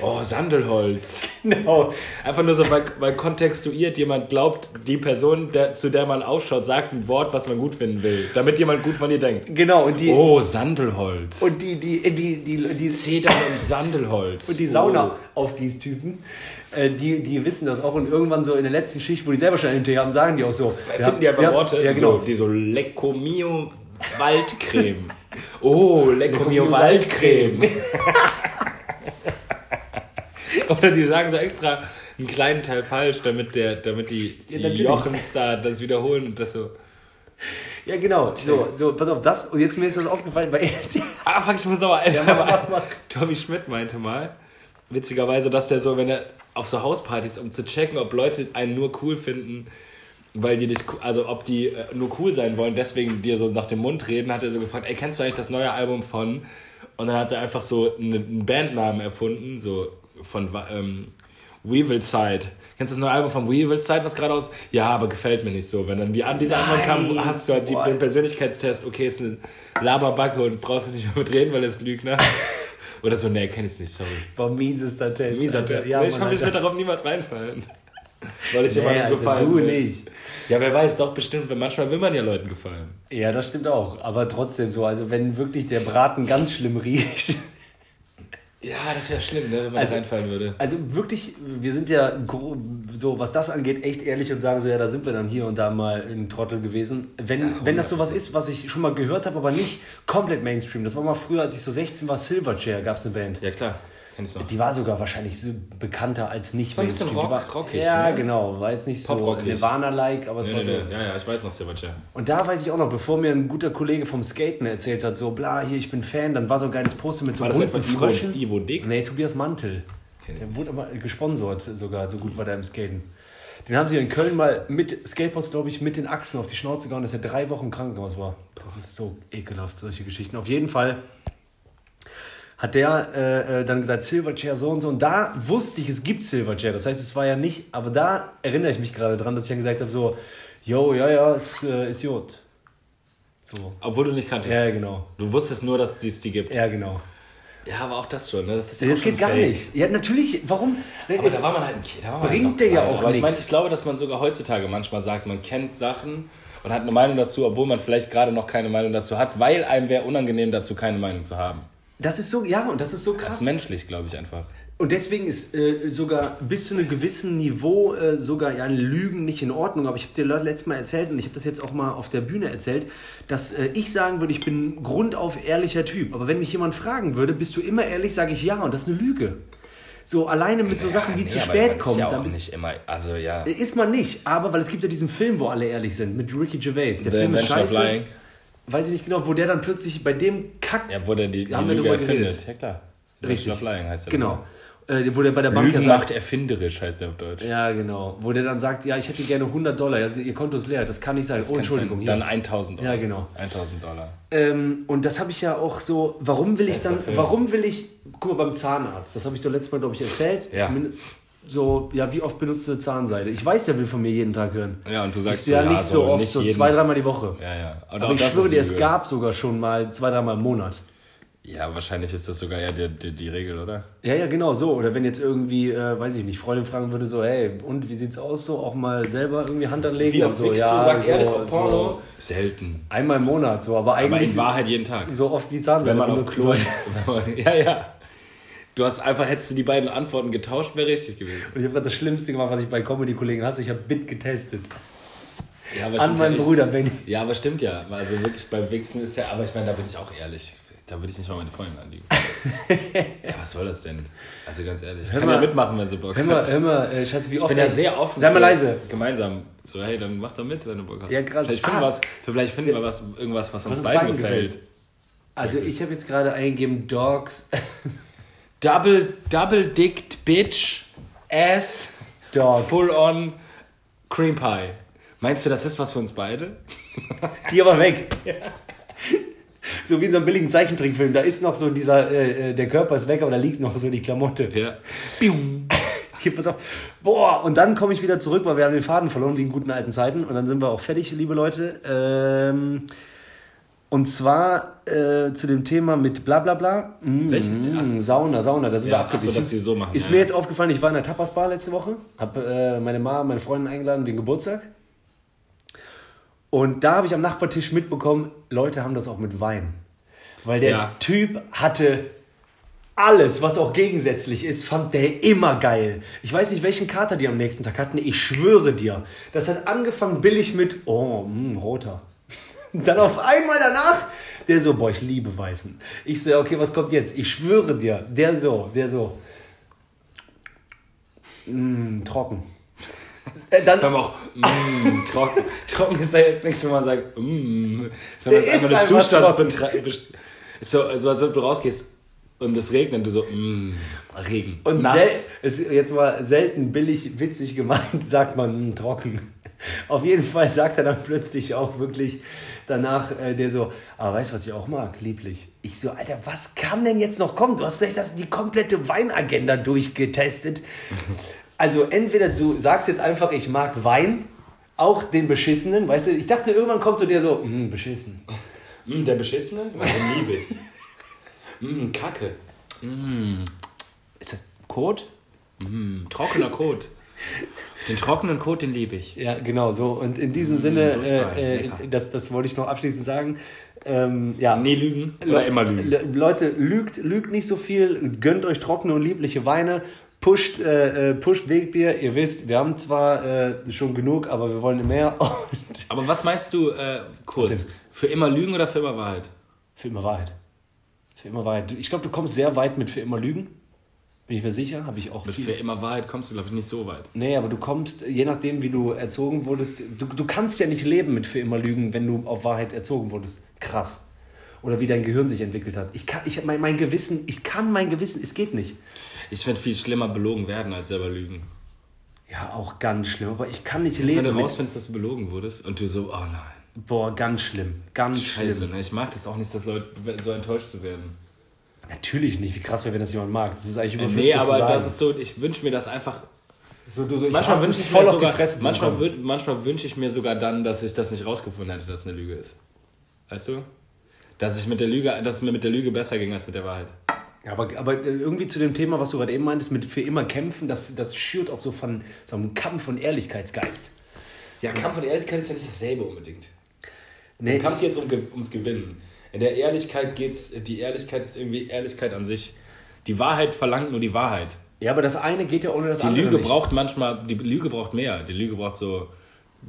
Oh, Sandelholz. Genau. Einfach nur so, weil, weil kontextuiert jemand glaubt, die Person, der, zu der man aufschaut, sagt ein Wort, was man gut finden will. Damit jemand gut von dir denkt. Genau, und die, Oh, Sandelholz. und die, die, die, die, die, Zedern und Sandelholz. Und die Sauna-Aufgießtypen, äh, die, die wissen das auch. Und irgendwann so in der letzten Schicht, wo die selber schon einen Tee haben, sagen die auch so. Finden die einfach ja, Worte, Ja, die, genau. so, die so Lecco Mio Waldcreme. Oh, Lecco Mio Mio Waldcreme. Oder die sagen so extra einen kleinen Teil falsch, damit, der, damit die, die natürlich. Jochens da das wiederholen und das so. Ja, genau. So, so, pass auf, das. Und jetzt mir ist das aufgefallen bei RTL. Ah, fuck, ich muss aber ein. mach, mach, mach. Tommy Schmidt meinte mal, witzigerweise, dass der so, wenn er auf so Hauspartys, um zu checken, ob Leute einen nur cool finden, weil die dich, also ob die äh, nur cool sein wollen, deswegen dir so nach dem Mund reden, hat er so gefragt, ey, kennst du eigentlich das neue Album von? Und dann hat er einfach so einen, Bandnamen erfunden, so von ähm, Weevil-Side. Kennst du das neue Album von Weevil-Side, was gerade aus? Ja, aber gefällt mir nicht so. Wenn dann die, an diese Antwort kam, hast du halt die, den Persönlichkeitstest, okay, ist ein Laberbacke und brauchst du nicht mehr mitreden, weil er ist Lügner. Oder so, nee, kenn ich nicht, sorry. War miesester Test. Mieser Alter. Test. Ja, ich mich Alter. mir darauf niemals reinfallen. Weil ich Nee, jemandem gefallen du will. nicht. Ja, wer weiß, doch bestimmt, manchmal will man ja Leuten gefallen. Ja, das stimmt auch. Aber trotzdem so. Also, wenn wirklich der Braten ganz schlimm riecht. Ja, das wäre schlimm, ne, wenn man Also- da reinfallen würde. Also wirklich, wir sind ja so, was das angeht, echt ehrlich und sagen so, ja, da sind wir dann hier und da mal ein Trottel gewesen. Wenn, wenn das sowas ist, was ich schon mal gehört habe, aber nicht komplett Mainstream. Das war mal früher, als ich so 16 war, Silverchair, gab es eine Band. Ja, klar, kenn ich noch. Die war sogar wahrscheinlich so bekannter als nicht War ein bisschen Mainstream. Die rock- rockig, Ja, ne? genau. War jetzt nicht so Pop-rockig. Nirvana-like, aber es war nee, so. nee. Ja, ja, ich weiß noch, Silverchair. Und da weiß ich auch noch, bevor mir ein guter Kollege vom Skaten erzählt hat, so bla, hier, ich bin Fan, dann war so ein geiles Poster mit so War das runden etwa Ivo, Fröschen. Ivo Dick? Nee, Tobias Mantel. Okay. Der wurde aber gesponsert sogar, so gut war der im Skaten. Den haben sie in Köln mal mit Skateboards, glaube ich, mit den Achsen auf die Schnauze gehauen, dass er drei Wochen im Krankenhaus war. Das ist so ekelhaft, solche Geschichten. Auf jeden Fall hat der äh, äh, dann gesagt, Silverchair so und so. Und da wusste ich, es gibt Silverchair. Das heißt, es war ja nicht, aber da erinnere ich mich gerade dran, dass ich ja gesagt habe, so, yo, ja, ja, ist, äh, ist Jod. So. Obwohl du nicht kanntest. Ja, genau. Du wusstest nur, dass es die gibt. Ja, genau. Ja, aber auch das schon. Ne? Das, ist ja Das geht gar fake. nicht. Ja, natürlich, warum? Aber da war man halt ein Kind. Da war man bringt halt noch ja auch Aber ich meine, ich glaube, dass man sogar heutzutage manchmal sagt, man kennt Sachen und hat eine Meinung dazu, obwohl man vielleicht gerade noch keine Meinung dazu hat, weil einem wäre unangenehm dazu, keine Meinung zu haben. Das ist so, ja, und das ist so Das krass. ist menschlich, glaube ich einfach. Und deswegen ist äh, sogar bis zu einem gewissen Niveau äh, sogar ja Lügen nicht in Ordnung. Aber ich habe dir letztes Mal erzählt und ich habe das jetzt auch mal auf der Bühne erzählt, dass äh, ich sagen würde, ich bin grundauf ehrlicher Typ. Aber wenn mich jemand fragen würde, bist du immer ehrlich, sage ich ja und das ist eine Lüge. So alleine mit so Sachen wie Nee, zu spät man kommen. Ist ja auch nicht immer, also ja. ist man nicht, aber weil es gibt ja diesen Film, wo alle ehrlich sind, mit Ricky Gervais. Der The Film ist scheiße. Lying. Weiß ich nicht genau, wo der dann plötzlich bei dem Kack. Ja, wo der die, die haben Lüge erfindet. Ja klar. Richtig. Invention of Lying heißt der. Genau. Äh, wo der bei der Bank ja Lügen sagt- macht erfinderisch, heißt der auf Deutsch. Ja, genau. Wo der dann sagt, ja, ich hätte gerne 100 Dollar. Also, ihr Konto ist leer. Das kann nicht sein. Das oh, Entschuldigung. sein. Dann 1000 Euro. Ja, genau. 1000 Dollar. Ähm, und das habe ich ja auch so. Warum will ich Bester dann? Film. Warum will ich? Guck mal beim Zahnarzt. Das habe ich doch letztes Mal glaube ich erzählt. Ja. Zumindest so. Ja, wie oft benutzt du eine Zahnseide? Ich weiß, der will von mir jeden Tag hören. Ja, und du sagst ja so, nicht so oft, nicht so jeden- zwei, dreimal die Woche. Ja, ja. Und Aber ich schwöre dir, es gab sogar schon mal zwei, dreimal im Monat. Ja, wahrscheinlich ist das sogar ja die, die, die Regel, oder? Ja, ja, genau so. Oder wenn jetzt irgendwie, äh, weiß ich nicht, Freundin fragen würde, so, hey, und wie sieht's aus? So auch mal selber irgendwie Hand anlegen. Wie oft so, wickst ja, du? Sag so, ehrlich auf so Porno? Selten. Einmal im Monat, so, aber eigentlich Aber in Wahrheit jeden Tag. so oft wie Zahnseide Wenn man auf Klo... ja, ja. Du hast einfach, hättest du die beiden Antworten getauscht, wäre richtig gewesen. Und ich habe gerade das Schlimmste gemacht, was ich bei Comedy-Kollegen hasse. Ich habe Bit getestet. Ja, aber An meinen ja. Bruder Benny. Ja, aber stimmt ja. Also wirklich beim Wichsen ist ja, aber ich meine, da bin ich auch ehrlich. Da würde ich nicht mal meine Freundin anliegen. ja, was soll das denn? Also ganz ehrlich. Ich kann mal- ja mitmachen, wenn sie Bock Hör mal, hat. hör mal, äh, Schatz, wie Ich oft... bin ja sehr offen. Sei mal leise. Gemeinsam. So, hey, dann mach doch mit, wenn du Bock hast. Ja, krass. Vielleicht finden, Ah. was, vielleicht finden wir was, irgendwas, was uns uns beiden beiden gefällt. gefällt. Also ich habe jetzt gerade eingegeben Dogs... Double, double dicked bitch, ass, Dog. full on cream pie. Meinst du, das ist was für uns beide? Die aber weg. So wie in so einem billigen Zeichentrickfilm. Da ist noch so dieser, äh, äh, der Körper ist weg, aber da liegt noch so die Klamotte. Ja. Hier, pass auf. Boah, und dann komme ich wieder zurück, weil wir haben den Faden verloren, wie in guten alten Zeiten. Und dann sind wir auch fertig, liebe Leute. Ähm, und zwar äh, zu dem Thema mit bla bla bla. Mm, Welches Thema? mm, Sauna, Sauna, da sind Ja, wir ach so, abgewichen. dass die so machen, Ist ja, mir jetzt aufgefallen, ich war in der Tapas-Bar letzte Woche, habe äh, meine Mama, meine Freundin eingeladen wegen Geburtstag. Und da habe ich am Nachbartisch mitbekommen, Leute haben das auch mit Wein. Weil der Ja. Typ hatte alles, was auch gegensätzlich ist, fand der immer geil. Ich weiß nicht, welchen Kater die am nächsten Tag hatten. Ich schwöre dir, das hat angefangen billig mit, oh, mh, roter. Dann auf einmal danach, der so, boah, ich liebe Weißen. Ich so, ja, okay, was kommt jetzt? Ich schwöre dir, der so, der so, mh, trocken. Äh, Dann, mal auch, mm, trocken. trocken ist ja jetzt nichts, wenn man sagt, mm, sondern Der es ist einfach eine Zustandsbetrachtung. So, so, als ob du rausgehst und es regnet und du so, mm, Regen. Und nass. ist jetzt mal selten billig, witzig gemeint, sagt man mh, trocken. Auf jeden Fall sagt er dann plötzlich auch wirklich danach äh, der so, aber weißt du, was ich auch mag? Lieblich. Ich so, Alter, was kann denn jetzt noch kommen? Du hast vielleicht das, die komplette Weinagenda durchgetestet. Also entweder du sagst jetzt einfach, ich mag Wein, auch den beschissenen, weißt du, ich dachte, irgendwann kommt so der so, "Mm, beschissen. Mm, der Beschissene? Den liebe ich. mm, Kacke. Mm. Ist das Kot? Mm, trockener Kot. Den trockenen Kot, den liebe ich. Ja, genau so. Und in diesem Sinne, Durchfall, äh, äh, das, das wollte ich noch abschließend sagen. Ähm, ja. Nie lügen oder immer lügen. Le Leute, lügt, lügt nicht so viel, gönnt euch trockene und liebliche Weine, pusht, äh, äh, pusht Wegbier. Ihr wisst, wir haben zwar äh, schon genug, aber wir wollen mehr. Und Aber was meinst du, äh, kurz, für immer Lügen oder für immer Wahrheit? für immer Wahrheit. Für immer Wahrheit. Ich glaube, du kommst sehr weit mit für immer Lügen. Bin ich mir sicher, habe ich auch Mit viel. für immer Wahrheit kommst du, glaube ich, nicht so weit. Nee, aber du kommst, je nachdem, wie du erzogen wurdest, du, du kannst ja nicht leben mit für immer Lügen, wenn du auf Wahrheit erzogen wurdest. Krass. Oder wie dein Gehirn sich entwickelt hat. Ich kann, ich, mein, mein Gewissen, ich kann mein Gewissen, es geht nicht. Ich finde viel schlimmer belogen werden als selber lügen. Ja, auch ganz schlimm. Aber ich kann nicht Jetzt, leben. wenn du rausfindest, dass du belogen wurdest und du so, oh nein. Boah, ganz schlimm. Ganz Scheiße, schlimm. ne? ich mag das auch nicht, dass Leute so enttäuscht zu werden. Natürlich nicht. Wie krass wäre, wenn das jemand mag. Das ist eigentlich überflüssig. Nee, das aber das ist so, ich wünsche mir das einfach. so, du so, Manchmal wünsche ich voll mir auf sogar, die Fresse manchmal, manchmal wünsche ich mir sogar dann, dass ich das nicht rausgefunden hätte, dass es eine Lüge ist. Weißt du? Dass ich mit der Lüge, dass es mir mit der Lüge besser ging als mit der Wahrheit. Aber, aber irgendwie zu dem Thema, was du gerade eben meintest, mit für immer kämpfen, das, das schürt auch so von so einem Kampf und Ehrlichkeitsgeist. Ja, Kampf und Ehrlichkeit ist ja nicht dasselbe unbedingt. Nee, Kampf geht es um, ums Gewinnen. In der Ehrlichkeit geht's, die Ehrlichkeit ist irgendwie Ehrlichkeit an sich. Die Wahrheit verlangt nur die Wahrheit. ja, aber das eine geht ja ohne das Die andere Lüge nicht. braucht manchmal, die Lüge braucht mehr. Die Lüge braucht so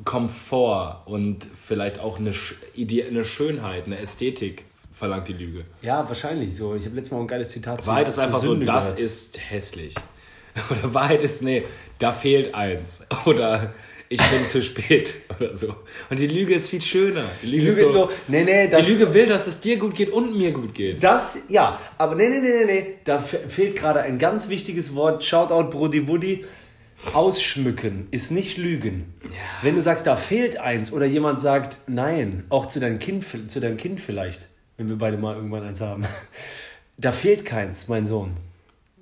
Komfort und vielleicht auch eine, eine Schönheit, eine Ästhetik verlangt die Lüge. Ja, wahrscheinlich so. Ich habe letztes Mal ein geiles Zitat Wahrheit zu- ist einfach so, das gehört. ist hässlich. Oder Wahrheit ist, nee, da fehlt eins. Oder ich bin zu spät oder so. Und die Lüge ist viel schöner. Die Lüge, Die Lüge ist so, nee, nee, die Lüge will, dass es dir gut geht und mir gut geht. das, ja, aber nee, nee, nee, nee, nee, da fe- fehlt gerade ein ganz wichtiges Wort. Shoutout Brody Woody. Ausschmücken ist nicht Lügen. Wenn du sagst, da fehlt eins oder jemand sagt, nein, auch zu deinem Kind, zu deinem Kind vielleicht, wenn wir beide mal irgendwann eins haben, da fehlt keins, mein Sohn.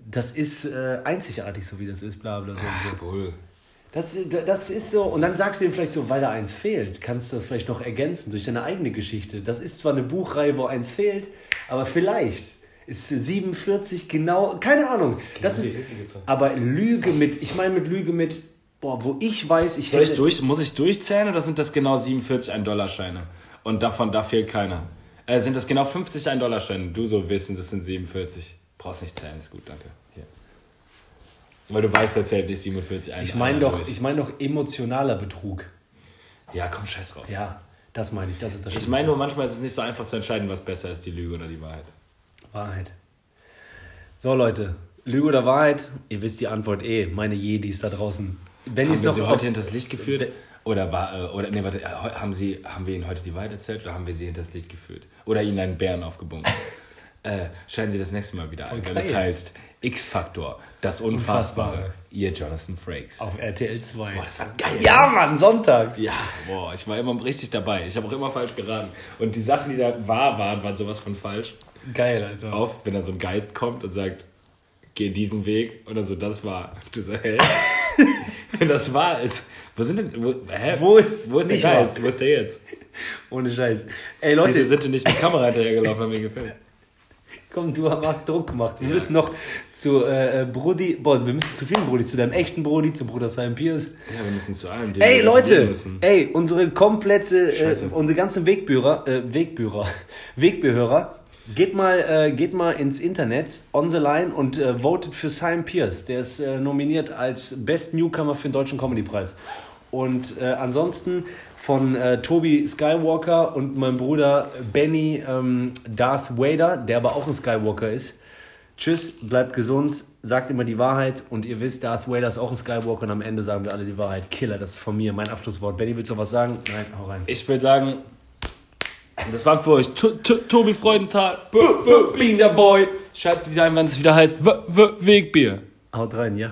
Das ist äh, einzigartig, so wie das ist, bla bla so und so. Das, das ist so, und dann sagst du ihm vielleicht so, weil da eins fehlt, kannst du das vielleicht noch ergänzen durch deine eigene Geschichte. Das ist zwar eine Buchreihe, wo eins fehlt, aber vielleicht ist 47 genau, keine Ahnung. Das die ist, aber Lüge mit, ich meine mit Lüge mit, boah, wo ich weiß, ich Soll ich durch, muss ich durchzählen oder sind das genau 47 1-Dollar-Scheine? Und davon, da fehlt keiner. Äh, sind das genau 50 1-Dollar-Scheine? Du so wissen, das sind 47. Brauchst nicht zählen, ist gut, danke. Weil du weißt, er zählt nicht 47 1 Ich meine doch, ich meine doch emotionaler Betrug. Ja, komm, scheiß drauf. Ja, das meine ich, das ist das Ich meine nur, manchmal ist es nicht so einfach zu entscheiden, was besser ist, die Lüge oder die Wahrheit. Wahrheit. So, Leute, Lüge oder Wahrheit? Ihr wisst die Antwort eh, meine Jedis da draußen. Wenn Haben wir noch sie heute hinters Licht geführt? Oder war, äh, oder, nee, warte, äh, haben, sie, haben wir ihnen heute die Wahrheit erzählt oder haben wir sie hinters Licht geführt? Oder ihnen einen Bären aufgebunden? äh, schalten Sie das nächste Mal wieder ein, das heißt X-Faktor, das Unfassbare. Unfassbare. Ihr Jonathan Frakes. auf RTL 2. Boah, das war geil. ja, Mann, sonntags. Ja, boah, ich war immer richtig dabei. Ich habe auch immer falsch geraten. Und die Sachen, die da wahr waren, waren sowas von falsch. Geil, Alter. Oft, wenn dann so ein Geist kommt und sagt, geh diesen Weg und dann so, das war. Du so, hä? wenn das wahr ist, wo sind denn, wo, hä? Wo ist wo ist der Geist? wahr? Wo ist der jetzt? Ohne Scheiß. Ey, Leute, Wieso sind nicht mit Kamera hinterhergelaufen, haben mir gefällt. Komm, du hast Druck gemacht. Wir müssen noch zu äh, äh, Brody, boah, wir müssen zu vielen Brody, zu deinem echten Brody, zu Bruder Simon Pierce. Ja, wir müssen zu allem. Ey, Leute, ey, unsere komplette, äh, unsere ganzen Wegbührer, äh, Wegbührer, Wegbehörer, geht mal, äh, geht mal ins Internet, on the line und äh, votet für Simon Pierce. Der ist nominiert als Best Newcomer für den Deutschen Comedy-Preis. Und äh, ansonsten von äh, Tobi Skywalker und meinem Bruder Benny ähm, Darth Vader, der aber auch ein Skywalker ist. Tschüss, bleibt gesund, sagt immer die Wahrheit und ihr wisst, Darth Vader ist auch ein Skywalker und am Ende sagen wir alle die Wahrheit. Killer, das ist von mir, mein Abschlusswort. Benny, willst du noch was sagen? Nein, hau rein. Ich will sagen, das war für euch To- To- Tobi Freudenthal. Bean der Boy. Schaltet wieder ein, wenn es wieder heißt W- W- Wegbier. Haut rein, ja.